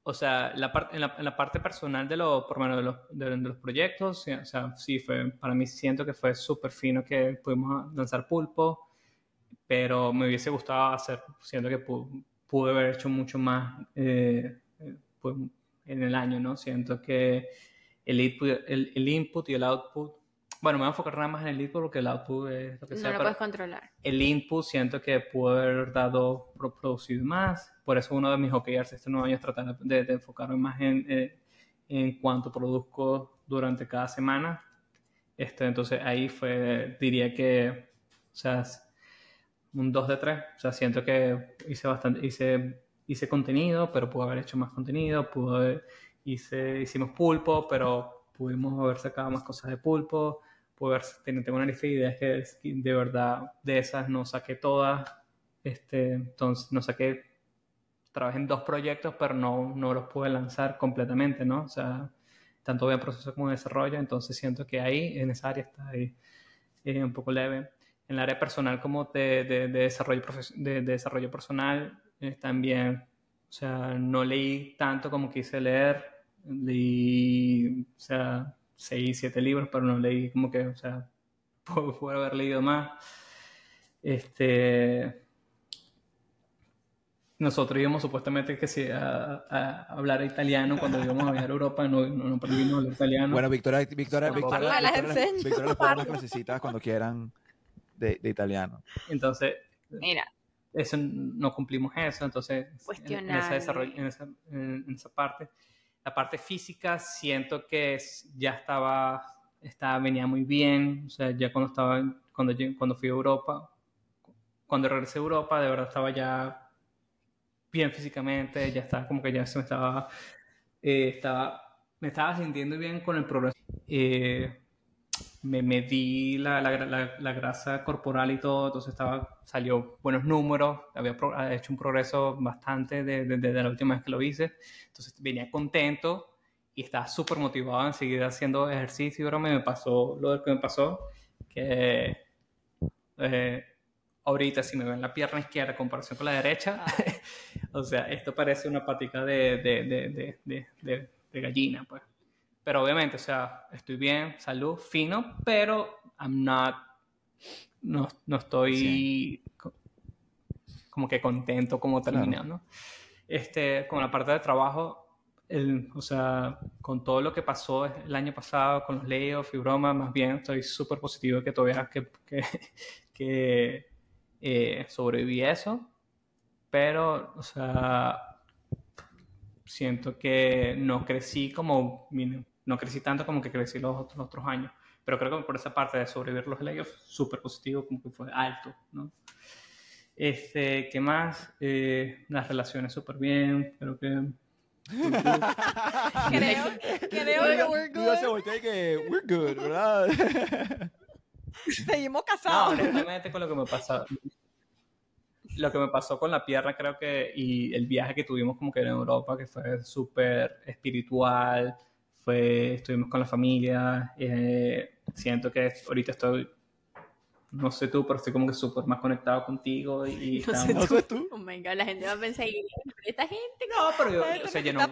O sea, la par- en, la, en la parte personal de, lo, por menos de, los, de, de los proyectos, sí, o sea, sí, fue, para mí siento que fue súper fino que pudimos lanzar Pulpo, pero me hubiese gustado hacer, siento que pu- pude haber hecho mucho más eh, eh, pues, en el año, ¿no? Siento que el input, el, el input y el output, bueno, me voy a enfocar nada más en el input porque el output es lo que no sea, lo pero- puedes controlar. el input siento que pudo haber dado, pro- producido más. Por eso uno de mis OKRs este nuevo año es tratar de, de enfocarme más en, eh, en cuánto produzco durante cada semana. Este, entonces ahí fue, diría que, o sea, un 2 de 3. O sea, siento que hice bastante, hice, hice contenido, pero pude haber hecho más contenido. Pudo haber- hice, hicimos pulpo, pero pudimos haber sacado más cosas de pulpo. Ten- tengo una lista de ideas que de verdad de esas no saqué todas. Este, entonces no saqué, trabajé en dos proyectos, pero no, no los pude lanzar completamente, ¿no? O sea, tanto en proceso como desarrollo. Entonces siento que ahí, en esa área, está ahí eh, un poco leve. En el área personal como de, de, de desarrollo, de desarrollo personal, eh, también. O sea, no leí tanto como quise leer. Leí, o sea, seis, siete libros, pero no leí como que, o sea, puedo, haber leído más. Este, nosotros íbamos supuestamente que sí, a, hablar italiano cuando íbamos a viajar a Europa, no, no, no aprendimos a hablar italiano. Bueno, Victoria, Victoria, Victoria, Victoria, Victoria, les puede dar clasecitas cuando quieran de, de, italiano. Entonces, mira, eso no cumplimos eso, entonces en, esa desarrollo, en, esa, en, esa, parte, la parte física siento que ya estaba, estaba, venía muy bien, o sea, ya cuando estaba, cuando, cuando fui a Europa, cuando regresé a Europa, de verdad estaba ya bien físicamente, ya estaba como que ya se me estaba, eh, estaba, me estaba sintiendo bien con el progreso. Eh, me medí la, la, la, grasa corporal y todo, entonces estaba, salió buenos números, había hecho un progreso bastante desde de, la última vez que lo hice, entonces venía contento y estaba súper motivado en seguir haciendo ejercicio, pero me pasó lo que me pasó, que eh, ahorita si me ven la pierna izquierda en comparación con la derecha, ah. o sea, esto parece una patica de, de, de, de gallina, pues. Pero obviamente, o sea, estoy bien, salud, fino, pero I'm not, no, no estoy como que contento como terminando. Este, con la parte de trabajo, el, o sea, con todo lo que pasó el año pasado, con los layoffs y bromas, más bien estoy súper positivo que todavía que, que, que eh, sobreviví eso, pero, o sea, siento que no crecí como no crecí tanto como que crecí los otros, otros años. Pero creo que por esa parte de sobrevivir los layoffs, súper positivo, como que fue alto, ¿no? Este, ¿qué más? Eh, las relaciones súper bien, creo que... creo, creo que we're good. que we're good, ¿verdad? Seguimos casados. No, honestamente con lo que me pasó, lo que me pasó con la pierna creo que, y el viaje que tuvimos como que en Europa, que fue súper espiritual, fue, estuvimos con la familia, eh, siento que ahorita estoy, no sé tú, pero estoy como que súper más conectado contigo y, no, sé tú. tú. Oh my God, la gente va a pensar, esta gente? No, pero yo, o sea, yo no,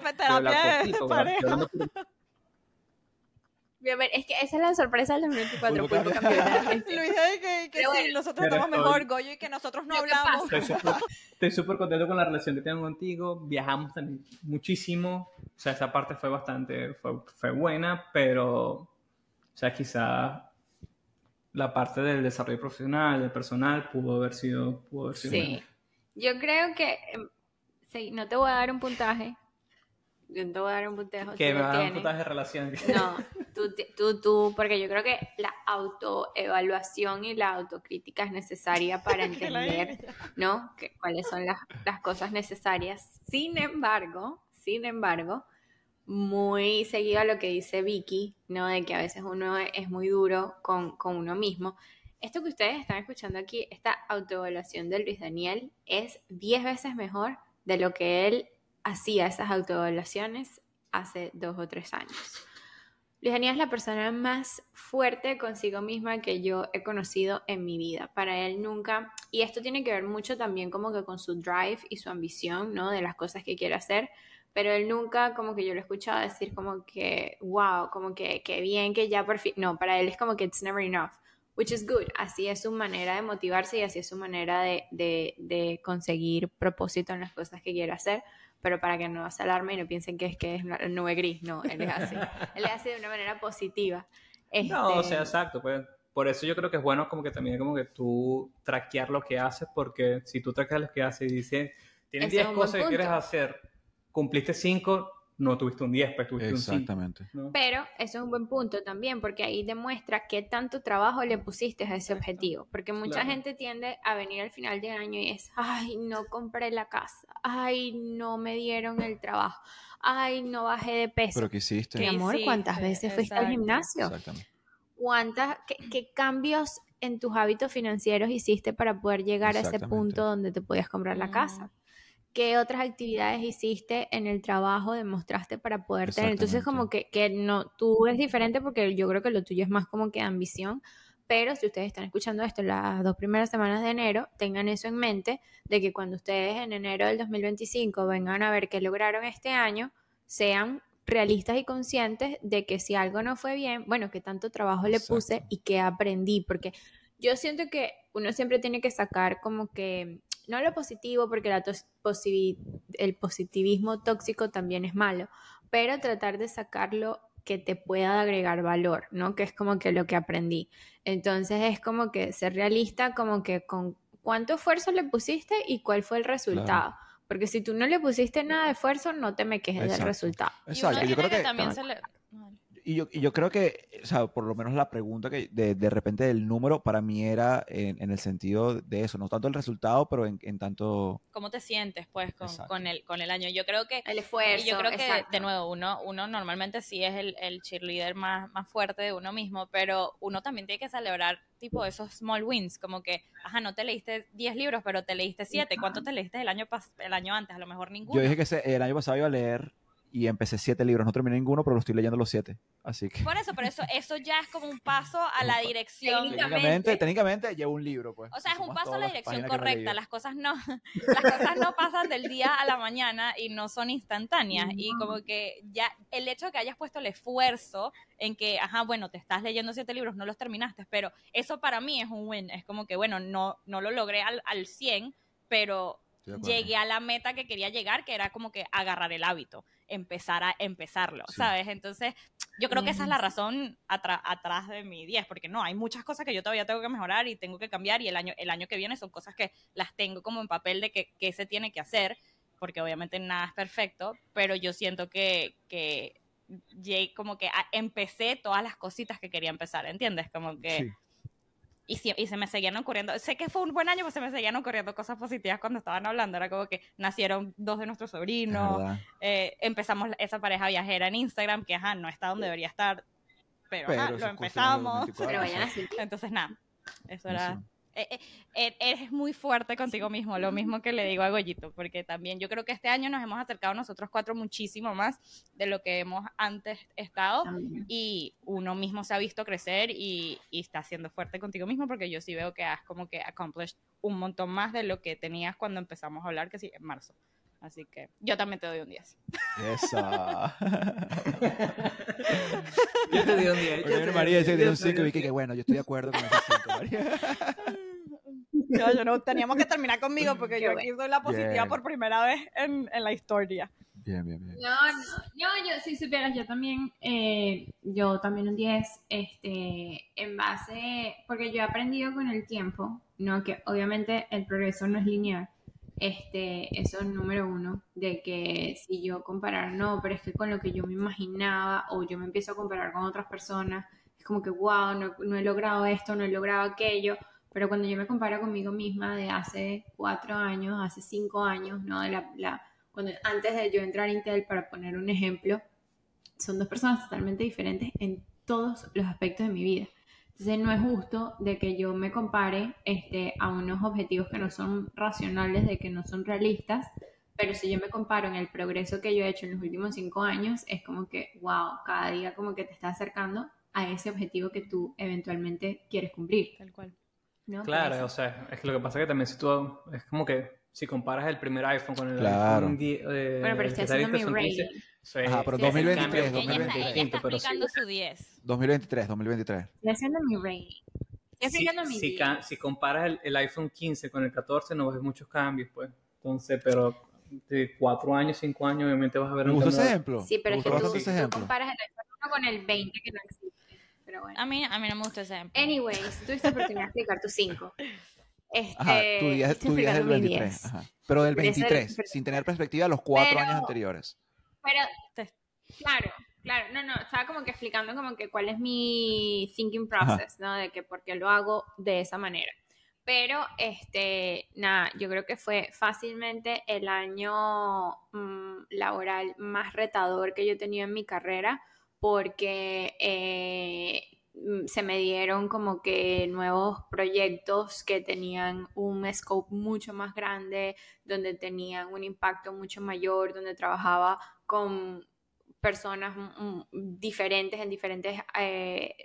es que esa es la sorpresa del 2024. Luis dice que, que sí, nosotros estamos mejor, Goyo, y que nosotros no hablamos. Estoy súper contento con la relación que tengo contigo. Viajamos también muchísimo. O sea, esa parte fue bastante, fue, fue buena, pero, o sea, quizá la parte del desarrollo profesional, del personal, pudo haber sido, pudo haber sido Sí, yo creo que, em, sí, no te voy a dar un puntaje, yo te voy a dar un puntaje. Que me va a dar un puntaje de relación. No, tú, tú, tú, porque yo creo que la autoevaluación y la autocrítica es necesaria para entender, ¿no? Que, cuáles son las, las cosas necesarias. Sin embargo, sin embargo, muy seguido a lo que dice Vicky, ¿no? De que a veces uno es muy duro con, con uno mismo. Esto que ustedes están escuchando aquí, esta autoevaluación de Luis Daniel, es 10 veces mejor de lo que él hacía esas autoevaluaciones hace dos o tres años. Luis es la persona más fuerte consigo misma que yo he conocido en mi vida. Para él nunca, y esto tiene que ver mucho también como que con su drive y su ambición, ¿no? De las cosas que quiere hacer, pero él nunca como que yo lo he escuchado decir como que, wow, como que, que bien, que ya por fin, no, para él es como que it's never enough, which is good, así es su manera de motivarse y así es su manera de, de, de conseguir propósito en las cosas que quiere hacer pero para que no se alarme y no piensen que es que es nube gris, no, él es así. él es así de una manera positiva. No, o sea, este, exacto, pues por eso yo creo que es bueno como que también como que tú traquear lo que haces, porque si tú traqueas lo que haces y dices, tienes 10 cosas que quieres hacer, cumpliste 5, no tuviste un 10, pues tuviste un 5. Exactamente. Pero eso es un buen punto también, porque ahí demuestra qué tanto trabajo le pusiste a ese objetivo. Porque mucha gente tiende a venir al final de año y es, ay, no compré la casa, ay, no me dieron el trabajo, ay, no bajé de peso. Pero ¿qué hiciste? Mi amor, ¿cuántas veces fuiste al gimnasio? Exactamente. ¿Cuántas, qué, cambios en tus hábitos financieros hiciste para poder llegar a ese punto donde te podías comprar la casa? Qué otras actividades hiciste en el trabajo, demostraste para poder tener. Entonces, como que, que no, tú es diferente porque yo creo que lo tuyo es más como que ambición, pero si ustedes están escuchando esto las dos primeras semanas de enero, tengan eso en mente, de que cuando ustedes en enero del 2025 vengan a ver qué lograron este año, sean realistas y conscientes de que si algo no fue bien, bueno, que tanto trabajo le puse Exacto. y que aprendí, porque yo siento que uno siempre tiene que sacar como que, no lo positivo, porque la el positivismo tóxico también es malo, pero tratar de sacarlo que te pueda agregar valor, ¿no? Que es como que lo que aprendí. Entonces es como que ser realista, como que con cuánto esfuerzo le pusiste y cuál fue el resultado. Porque si tú no le pusiste nada de esfuerzo, no te me quejes del Exacto. resultado. Y uno Exacto. tiene Yo creo que, que, también se le... y yo, y yo creo que, o sea, por lo menos la pregunta que de, de repente del número para mí era en, en el sentido de eso, no tanto el resultado, pero en, en tanto... ¿Cómo te sientes, pues, con, con, el, con el año? Yo creo que El esfuerzo. Y yo creo que, exacto. de nuevo, uno, uno normalmente sí es el, el cheerleader más, más fuerte de uno mismo, pero uno también tiene que celebrar, tipo, esos small wins, como que, ajá, no te leíste 10 libros, pero te leíste 7. ¿Cuánto te leíste el año, pas- el año antes? A lo mejor ninguno. Yo dije que ese- el año pasado iba a leer y empecé siete libros, no terminé ninguno, pero lo estoy leyendo los siete. Así que... Por eso, pero eso, eso ya es como un paso a la dirección. Técnicamente. Técnicamente, técnicamente llevo un libro, pues. O sea, es un paso a la dirección correcta. Las cosas no, las cosas no pasan del día a la mañana y no son instantáneas. Y como que ya el hecho de que hayas puesto el esfuerzo en que, ajá, bueno, te estás leyendo siete libros, no los terminaste, pero eso para mí es un win. Es como que, bueno, no, no lo logré al, al 100, pero. Llegué a la meta que quería llegar, que era como que agarrar el hábito, empezar a empezarlo, Sí. ¿sabes? Entonces, yo creo que esa es la razón atra- atrás de mi 10, porque no, hay muchas cosas que yo todavía tengo que mejorar y tengo que cambiar y el año, el año que viene son cosas que las tengo como en papel de que, que se tiene que hacer, porque obviamente nada es perfecto, pero yo siento que, que como que a- empecé todas las cositas que quería empezar, ¿entiendes? Como que... Sí. Y, si- y se me seguían ocurriendo, sé que fue un buen año, pues se me seguían ocurriendo cosas positivas cuando estaban hablando, era como que nacieron dos de nuestros Es sobrinos, eh, empezamos esa pareja viajera en Instagram, que ajá, no está donde debería estar, pero, Pero ajá, lo empezamos. 24, Pero vayan a sí. sentir. Entonces, nada, eso era... eh, eh, eh, eres muy fuerte contigo mismo, lo mismo que le digo a Goyito, porque también yo creo que este año nos hemos acercado nosotros cuatro muchísimo más de lo que hemos antes estado También. y uno mismo se ha visto crecer y, y está siendo fuerte contigo mismo porque yo sí veo que has como que accomplished un montón más de lo que tenías cuando empezamos a hablar, que sí, en marzo. Así que yo también te doy un 10. Esa. Yo te di un 10. Porque María dice que tiene un 5 y que bueno, yo estoy de acuerdo con ese 5, María. No, yo no, teníamos que terminar conmigo porque yo aquí soy la positiva Bien. por primera vez en, en la historia. Bien, bien, bien. No, no, no, yo si supieras, yo también, eh, yo también un 10, este, en base, porque yo he aprendido con el tiempo, ¿no? Que obviamente el progreso no es lineal, este, eso es número uno, de que si yo comparar, no, pero es que con lo que yo me imaginaba, o yo me empiezo a comparar con otras personas, es como que, wow, no, no he logrado esto, no he logrado aquello, pero cuando yo me comparo conmigo misma de hace cuatro años, hace cinco años, ¿no? De la, la cuando, antes de yo entrar a Intel, para poner un ejemplo, son dos personas totalmente diferentes en todos los aspectos de mi vida. Entonces no es justo de que yo me compare este, a unos objetivos que no son racionales, de que no son realistas, pero si yo me comparo en el progreso que yo he hecho en los últimos cinco años, es como que, wow, cada día como que te está acercando a ese objetivo que tú eventualmente quieres cumplir. Tal cual. ¿no? Claro, o sea, es que lo que pasa es que también si tú, es como que si comparas el primer iPhone con el Claro. iPhone 10, eh, Bueno, pero estoy haciendo mi son 15, rating. es- Ajá, pero sí, es el 2023, cambio Ella, está, completamente ella está pero sí. aplicando su 10. 2023, 2023. Estoy haciendo mi rating. Estoy si, aplicando mi si, vida. ca- si comparas el, el iPhone 15 con el 14 no ves muchos cambios, pues. Entonces, pero de 4 años, 5 años, obviamente vas a ver un gustó ese cambio. ejemplo. Sí, pero es que tú, tú comparas el iPhone 1 con el 20 que no existe. Pero bueno. A mí, a mí no me gusta ese ejemplo. Anyways, tuviste oportunidad de explicar tu 5. Este, Ajá, tu día, estoy tu día es del explicando mi 23. 10. Ajá. Pero del Pero ese- 23, pero- sin tener perspectiva los cuatro Pero- años anteriores. Pero, Te- claro, claro, no, no, estaba como que explicando como que cuál es mi thinking process, ¿no? De que por qué lo hago de esa manera. Pero, este, nada, yo creo que fue fácilmente el año mm, laboral más retador que yo he tenido en mi carrera porque eh, se me dieron como que nuevos proyectos que tenían un scope mucho más grande, donde tenían un impacto mucho mayor, donde trabajaba con personas mm, diferentes en diferentes eh,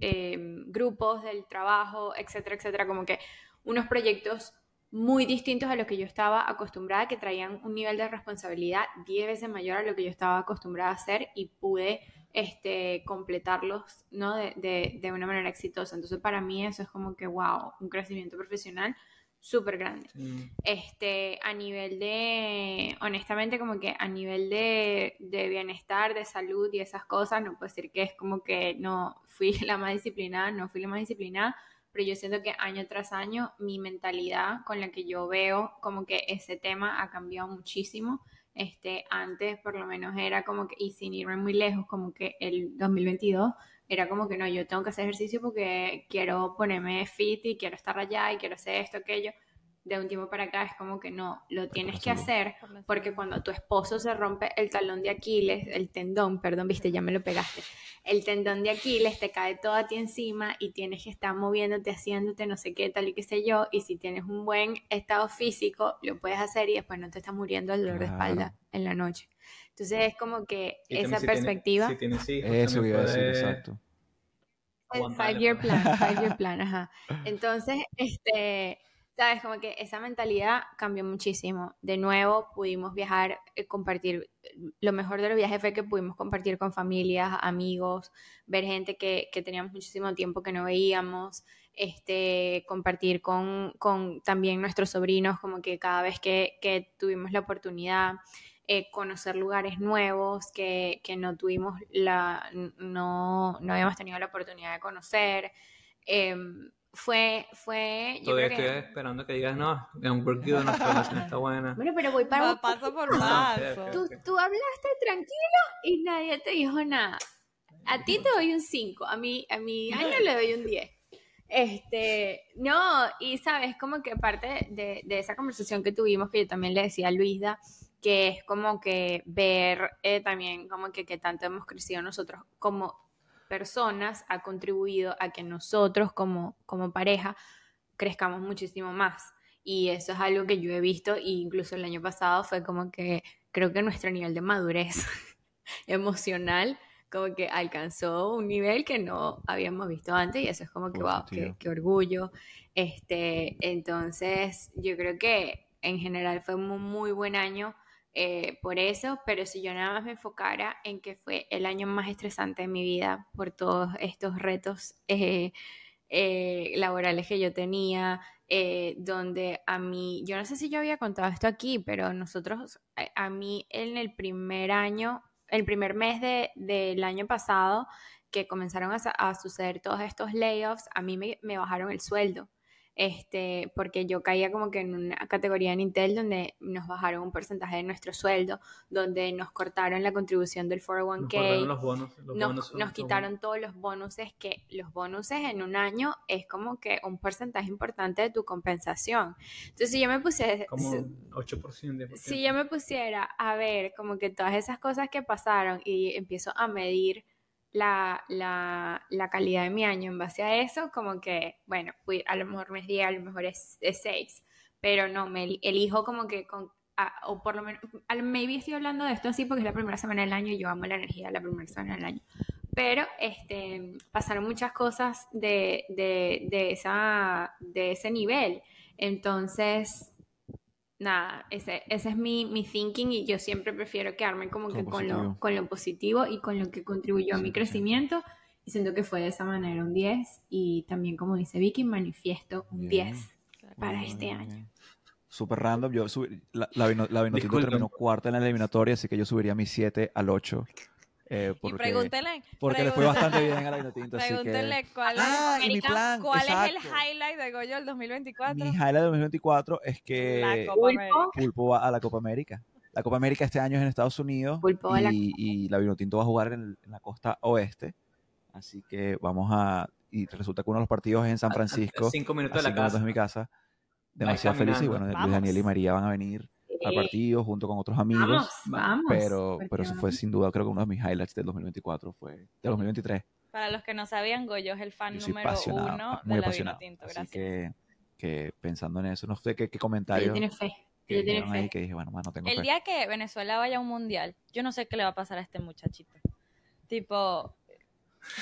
eh, grupos del trabajo, etcétera, etcétera, como que unos proyectos muy distintos a lo que yo estaba acostumbrada, que traían un nivel de responsabilidad 10 veces mayor a lo que yo estaba acostumbrada a hacer y pude este, completarlos ¿no? de, de, de una manera exitosa. Entonces para mí eso es como que, wow, un crecimiento profesional súper grande. Sí. Este, a nivel de, honestamente, como que a nivel de, de bienestar, de salud y esas cosas, no puedo decir que es como que no fui la más disciplinada, no fui la más disciplinada, pero yo siento que año tras año mi mentalidad con la que yo veo como que ese tema ha cambiado muchísimo. Este, antes por lo menos era como que, y sin irme muy lejos, como que el 2022 era como que no, yo tengo que hacer ejercicio porque quiero ponerme fit y quiero estar allá y quiero hacer esto, aquello. De un tiempo para acá es como que no, lo tienes que hacer porque cuando tu esposo se rompe el talón de Aquiles, el tendón, perdón, viste, ya me lo pegaste, el tendón de Aquiles te cae todo a ti encima y tienes que estar moviéndote, haciéndote no sé qué, tal y qué sé yo, y si tienes un buen estado físico, lo puedes hacer y después no te estás muriendo del dolor de espalda en la noche. Entonces es como que Y esa si perspectiva... si tienes hijos, Eso iba a decir, exacto. El five year plan, five year plan, ajá. Entonces, este, sabes, como que esa mentalidad cambió muchísimo. De nuevo, pudimos viajar, eh, compartir, lo mejor de los viajes fue que pudimos compartir con familias, amigos, ver gente que, que teníamos muchísimo tiempo que no veíamos, este, compartir con, con también nuestros sobrinos, como que cada vez que, que tuvimos la oportunidad, eh, conocer lugares nuevos que, que no tuvimos la, no, no habíamos tenido la oportunidad de conocer. Em, fue, fue, yo Todavía creo estoy que... esperando que digas, no, es un work good, nuestra relación está buena. Bueno, pero voy para Va paso por paso. Tú, tú hablaste tranquilo y nadie te dijo nada. A ti te doy un 5, a mi, a mi año le doy un 10. Este, no, y sabes, como que parte de, de esa conversación que tuvimos, que yo también le decía a Luisa, que es como que ver eh, también como que, que tanto hemos crecido nosotros como personas, ha contribuido a que nosotros como, como pareja crezcamos muchísimo más. Y eso es algo que yo he visto, e incluso el año pasado fue como que creo que nuestro nivel de madurez emocional como que alcanzó un nivel que no habíamos visto antes y eso es como que, wow, qué, orgullo. Este, entonces, yo creo que en general fue un muy buen año eh, por eso, pero si yo nada más me enfocara en que fue el año más estresante de mi vida por todos estos retos eh, eh, laborales que yo tenía, eh, donde a mí, yo no sé si yo había contado esto aquí, pero nosotros, a, a mí en el primer año, el primer mes de, del año pasado, que comenzaron a, suceder todos estos layoffs, a mí me bajaron el sueldo. Este, porque yo caía como que en una categoría en Intel donde nos bajaron un porcentaje de nuestro sueldo, donde nos cortaron la contribución del Nos guardaron 401k, los bonos. Los nos, bonos nos quitaron todos los bonuses que los bonuses en un año es como que un porcentaje importante de tu compensación. Entonces si yo me puse Como 8%. 10%. si yo me pusiera a ver como que todas esas cosas que pasaron y empiezo a medir la, la, la calidad de mi año en base a eso, como que, bueno, fui- a lo mejor me 10, a lo mejor es 6, pero no, me eli- elijo como que con, o por lo menos, al- maybe estoy hablando de esto así porque es la primera semana del año y yo amo la energía de la primera semana del año. Pero este, pasaron muchas cosas de, de, de, esa, de ese nivel. Entonces, nada, ese, ese es mi, mi thinking y yo siempre prefiero quedarme como Con que con lo, positivo. con lo positivo y con lo que contribuyó a mi 100%. crecimiento. Y siento que fue de esa manera un 10 y también como dice Vicky, manifiesto un Bien. 10 para Muy este bien, año. bien. Súper random. Yo subí- la, la, Vino- la terminó cuarta en la eliminatoria, así que yo subiría mi 7 al 8. Eh, Y porque pregúntenle, porque le fue bastante bien a la Vinotinto. Así pregúntenle que... cuál, Ah, es, y mi plan. cuál es el highlight de Goyo del 2024. Mi highlight de 2024 es que. Pulpo, Pulpo va a la Copa América. La Copa América este año es en Estados Unidos Pulpo a la y, y la Vinotinto va a jugar en, en la costa oeste. Así que vamos a... Y resulta que uno de los partidos es en San A- a- Francisco. Cinco a minutos de la cinco minutos casa. de mi casa. Demasiado feliz y bueno, caminando. Luis Daniel y Vamos. María van a venir al partido junto con otros amigos. vamos, vamos. pero, pero eso fue sin duda, creo que uno de mis highlights del 2024 fue del 2023. Para los que no sabían, Goyo es el fan número apasionado, uno muy de la apasionado. Así Gracias. que, que pensando en eso, no sé qué, qué comentarios tiene fe, que ella tiene dijeron ahí fe. que dije, bueno, más no tengo El fe. día que Venezuela vaya a un mundial, yo no sé qué le va a pasar a este muchachito. Tipo,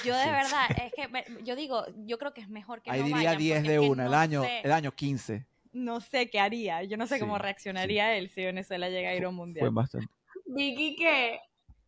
Yo de verdad, es que me- yo digo, yo creo que es mejor que Ahí no diría vayan, 10 porque de una, el no año, sé, el año 15. No sé qué haría, yo no sé cómo Sí, reaccionaría él si Venezuela llega a ir a un Fue mundial. bastante. Vicky que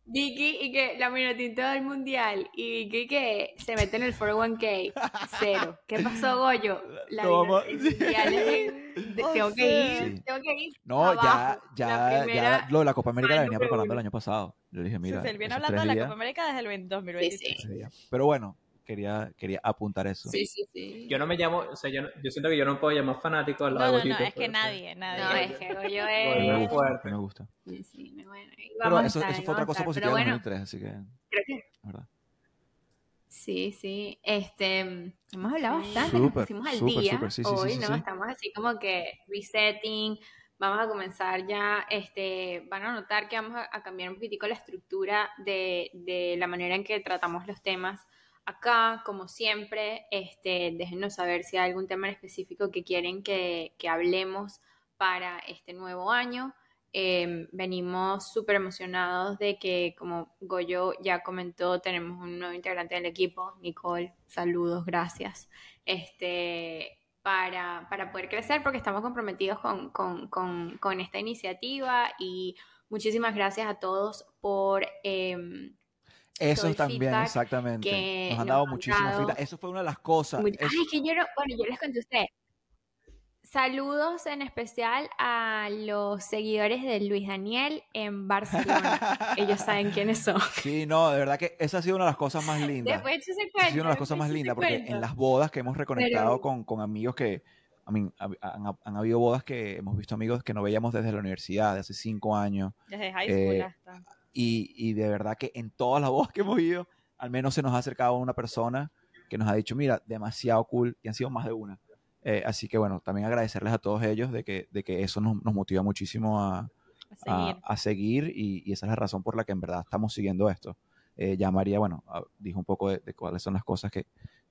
Vicky y que la minutito del mundial y Vicky que se mete en el 401k cero. ¿Qué pasó Goyo? La No, vamos- el mundial es en- de- O tengo que ir, Sí. tengo que ir. No, ya, abajo. ya, La primera ya, lo de la Copa América la venía preparando el año pasado. Yo le dije, Sí, mira, sí, él viene hablando de la Copa América desde el 20- 2023. Sí, día. Pero bueno, quería, quería apuntar eso. Sí, sí, sí. Yo no me llamo, o sea, yo, no- yo siento que yo no puedo llamar fanático al No, lado no, de no, Goyito, es que nadie, nadie. No, es que Goyo A Bueno, me es... es- gusta, a me gusta. Sí, sí, bueno, Pero a eso, estar, eso fue otra a cosa positiva bueno, 2003, así que, creo que ¿verdad? Sí, sí. Este, hemos hablado bastante, nos Súper, pusimos al día sí, sí, hoy, sí, ¿no? sí. Estamos así como que resetting, vamos a comenzar ya, este, van a notar que vamos a, a cambiar un poquitico la estructura de, de la manera en que tratamos los temas acá, como siempre, este, déjenos saber si hay algún tema en específico que quieren que, que hablemos para este nuevo año. Eh, venimos súper emocionados de que, como Goyo ya comentó, tenemos un nuevo integrante del equipo, Nicole. Saludos, gracias. Este, para, para poder crecer, porque estamos comprometidos con, con, con, con esta iniciativa y muchísimas gracias a todos por... em, Eso todo el también, feedback exactamente. que Nos han dado han muchísimo dado. feedback. Eso fue una de las cosas. Muy- Es- Ay, que yo no, bueno, yo les conté a ustedes. Saludos en especial a los seguidores de Luis Daniel en Barcelona. Ellos saben quiénes son. Sí, no, de verdad que esa ha sido una de las cosas más lindas. Después de ese Esa ha sido una de las cosas más lindas, porque cuento. en las bodas que hemos reconectado Pero- con, con amigos que, I mean, hab- han, han habido bodas que hemos visto amigos que no veíamos desde la universidad, de hace cinco años, Desde high school Eh, hasta. Y, y de verdad que en todas las bodas que hemos ido, al menos se nos ha acercado una persona que nos ha dicho, mira, demasiado cool, y han sido más de una. Eh, así que bueno, también agradecerles a todos ellos de que, de que eso nos, nos motiva muchísimo a, A seguir. a seguir y, y esa es la razón por la que en verdad estamos siguiendo esto. Eh, ya María, bueno, ah, dijo un poco de, de cuáles son las cosas que,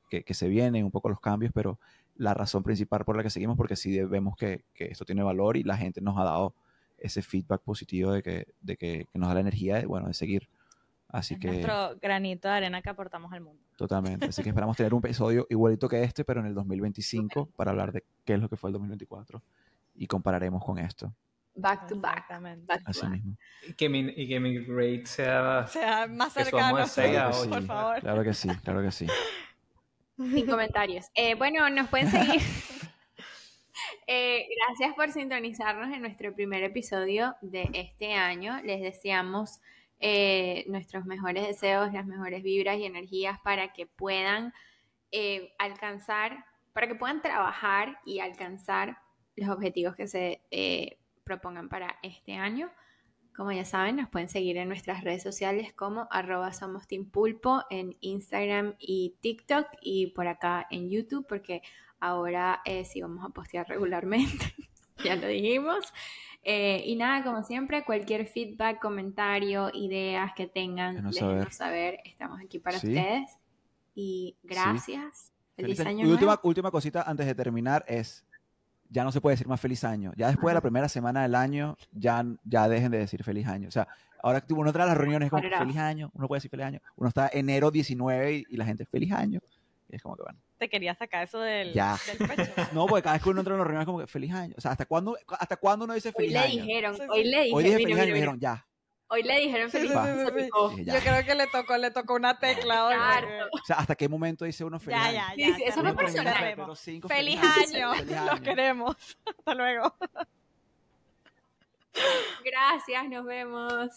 que, que se vienen, un poco los cambios, pero la razón principal por la que seguimos, porque sí vemos que, que esto tiene valor y la gente nos ha dado ese feedback positivo de que, de que, que nos da la energía de, bueno, de seguir. Así es que, nuestro granito de arena que aportamos al mundo. totalmente. Así que esperamos tener un episodio igualito que este, pero en el 2025, para hablar de qué es lo que fue el 2024 y compararemos con esto. Back to back. Back Así back. mismo. Y que mi, y que mi grade sea... Sea, más Que cercano, somos de seis a por favor. Claro que sí, claro que sí. Sin comentarios. Eh, bueno, nos pueden seguir. Eh, gracias por sintonizarnos en nuestro primer episodio de este año. Les deseamos eh, nuestros mejores deseos, las mejores vibras y energías para que puedan eh, alcanzar, para que puedan trabajar y alcanzar los objetivos que se propongan para este año. Como ya saben, nos pueden seguir en nuestras redes sociales como arroba somos Team Pulpo en Instagram y TikTok y por acá en YouTube porque ahora eh, sí vamos a postear regularmente, ya lo dijimos. Eh, y nada, como siempre, cualquier feedback, comentario, ideas que tengan, Déjenos déjenos saber. Estamos aquí para Sí. ustedes. Y gracias. Feliz, Feliz año. Y última, última cosita antes de terminar es, ya no se puede decir más feliz año. Ya después de la primera semana del año, ya, ya dejen de decir feliz año. O sea, ahora uno trae las reuniones Ahora. feliz año, uno puede decir feliz año. Uno está enero 19 y, y la gente feliz año. Y es como que bueno. Te quería sacar eso del, Ya. del pecho. No, porque cada vez que uno entra en una reunión es como que feliz año. O sea, ¿hasta cuándo, hasta cuándo uno dice Hoy feliz le año? dijeron, Sí, sí. hoy le Hoy dijeron, dije mira, feliz mira, año y me mira. dijeron ya. Hoy le dijeron feliz sí, año. sí, ya. Yo creo que le tocó, le tocó una tecla hoy. O sea, ¿hasta qué momento dice uno feliz Ya, año? ya, ya. sí, eso termina, personal. cerremos. pero cinco Feliz feliz año. Feliz Los queremos. Hasta luego. Gracias, nos vemos.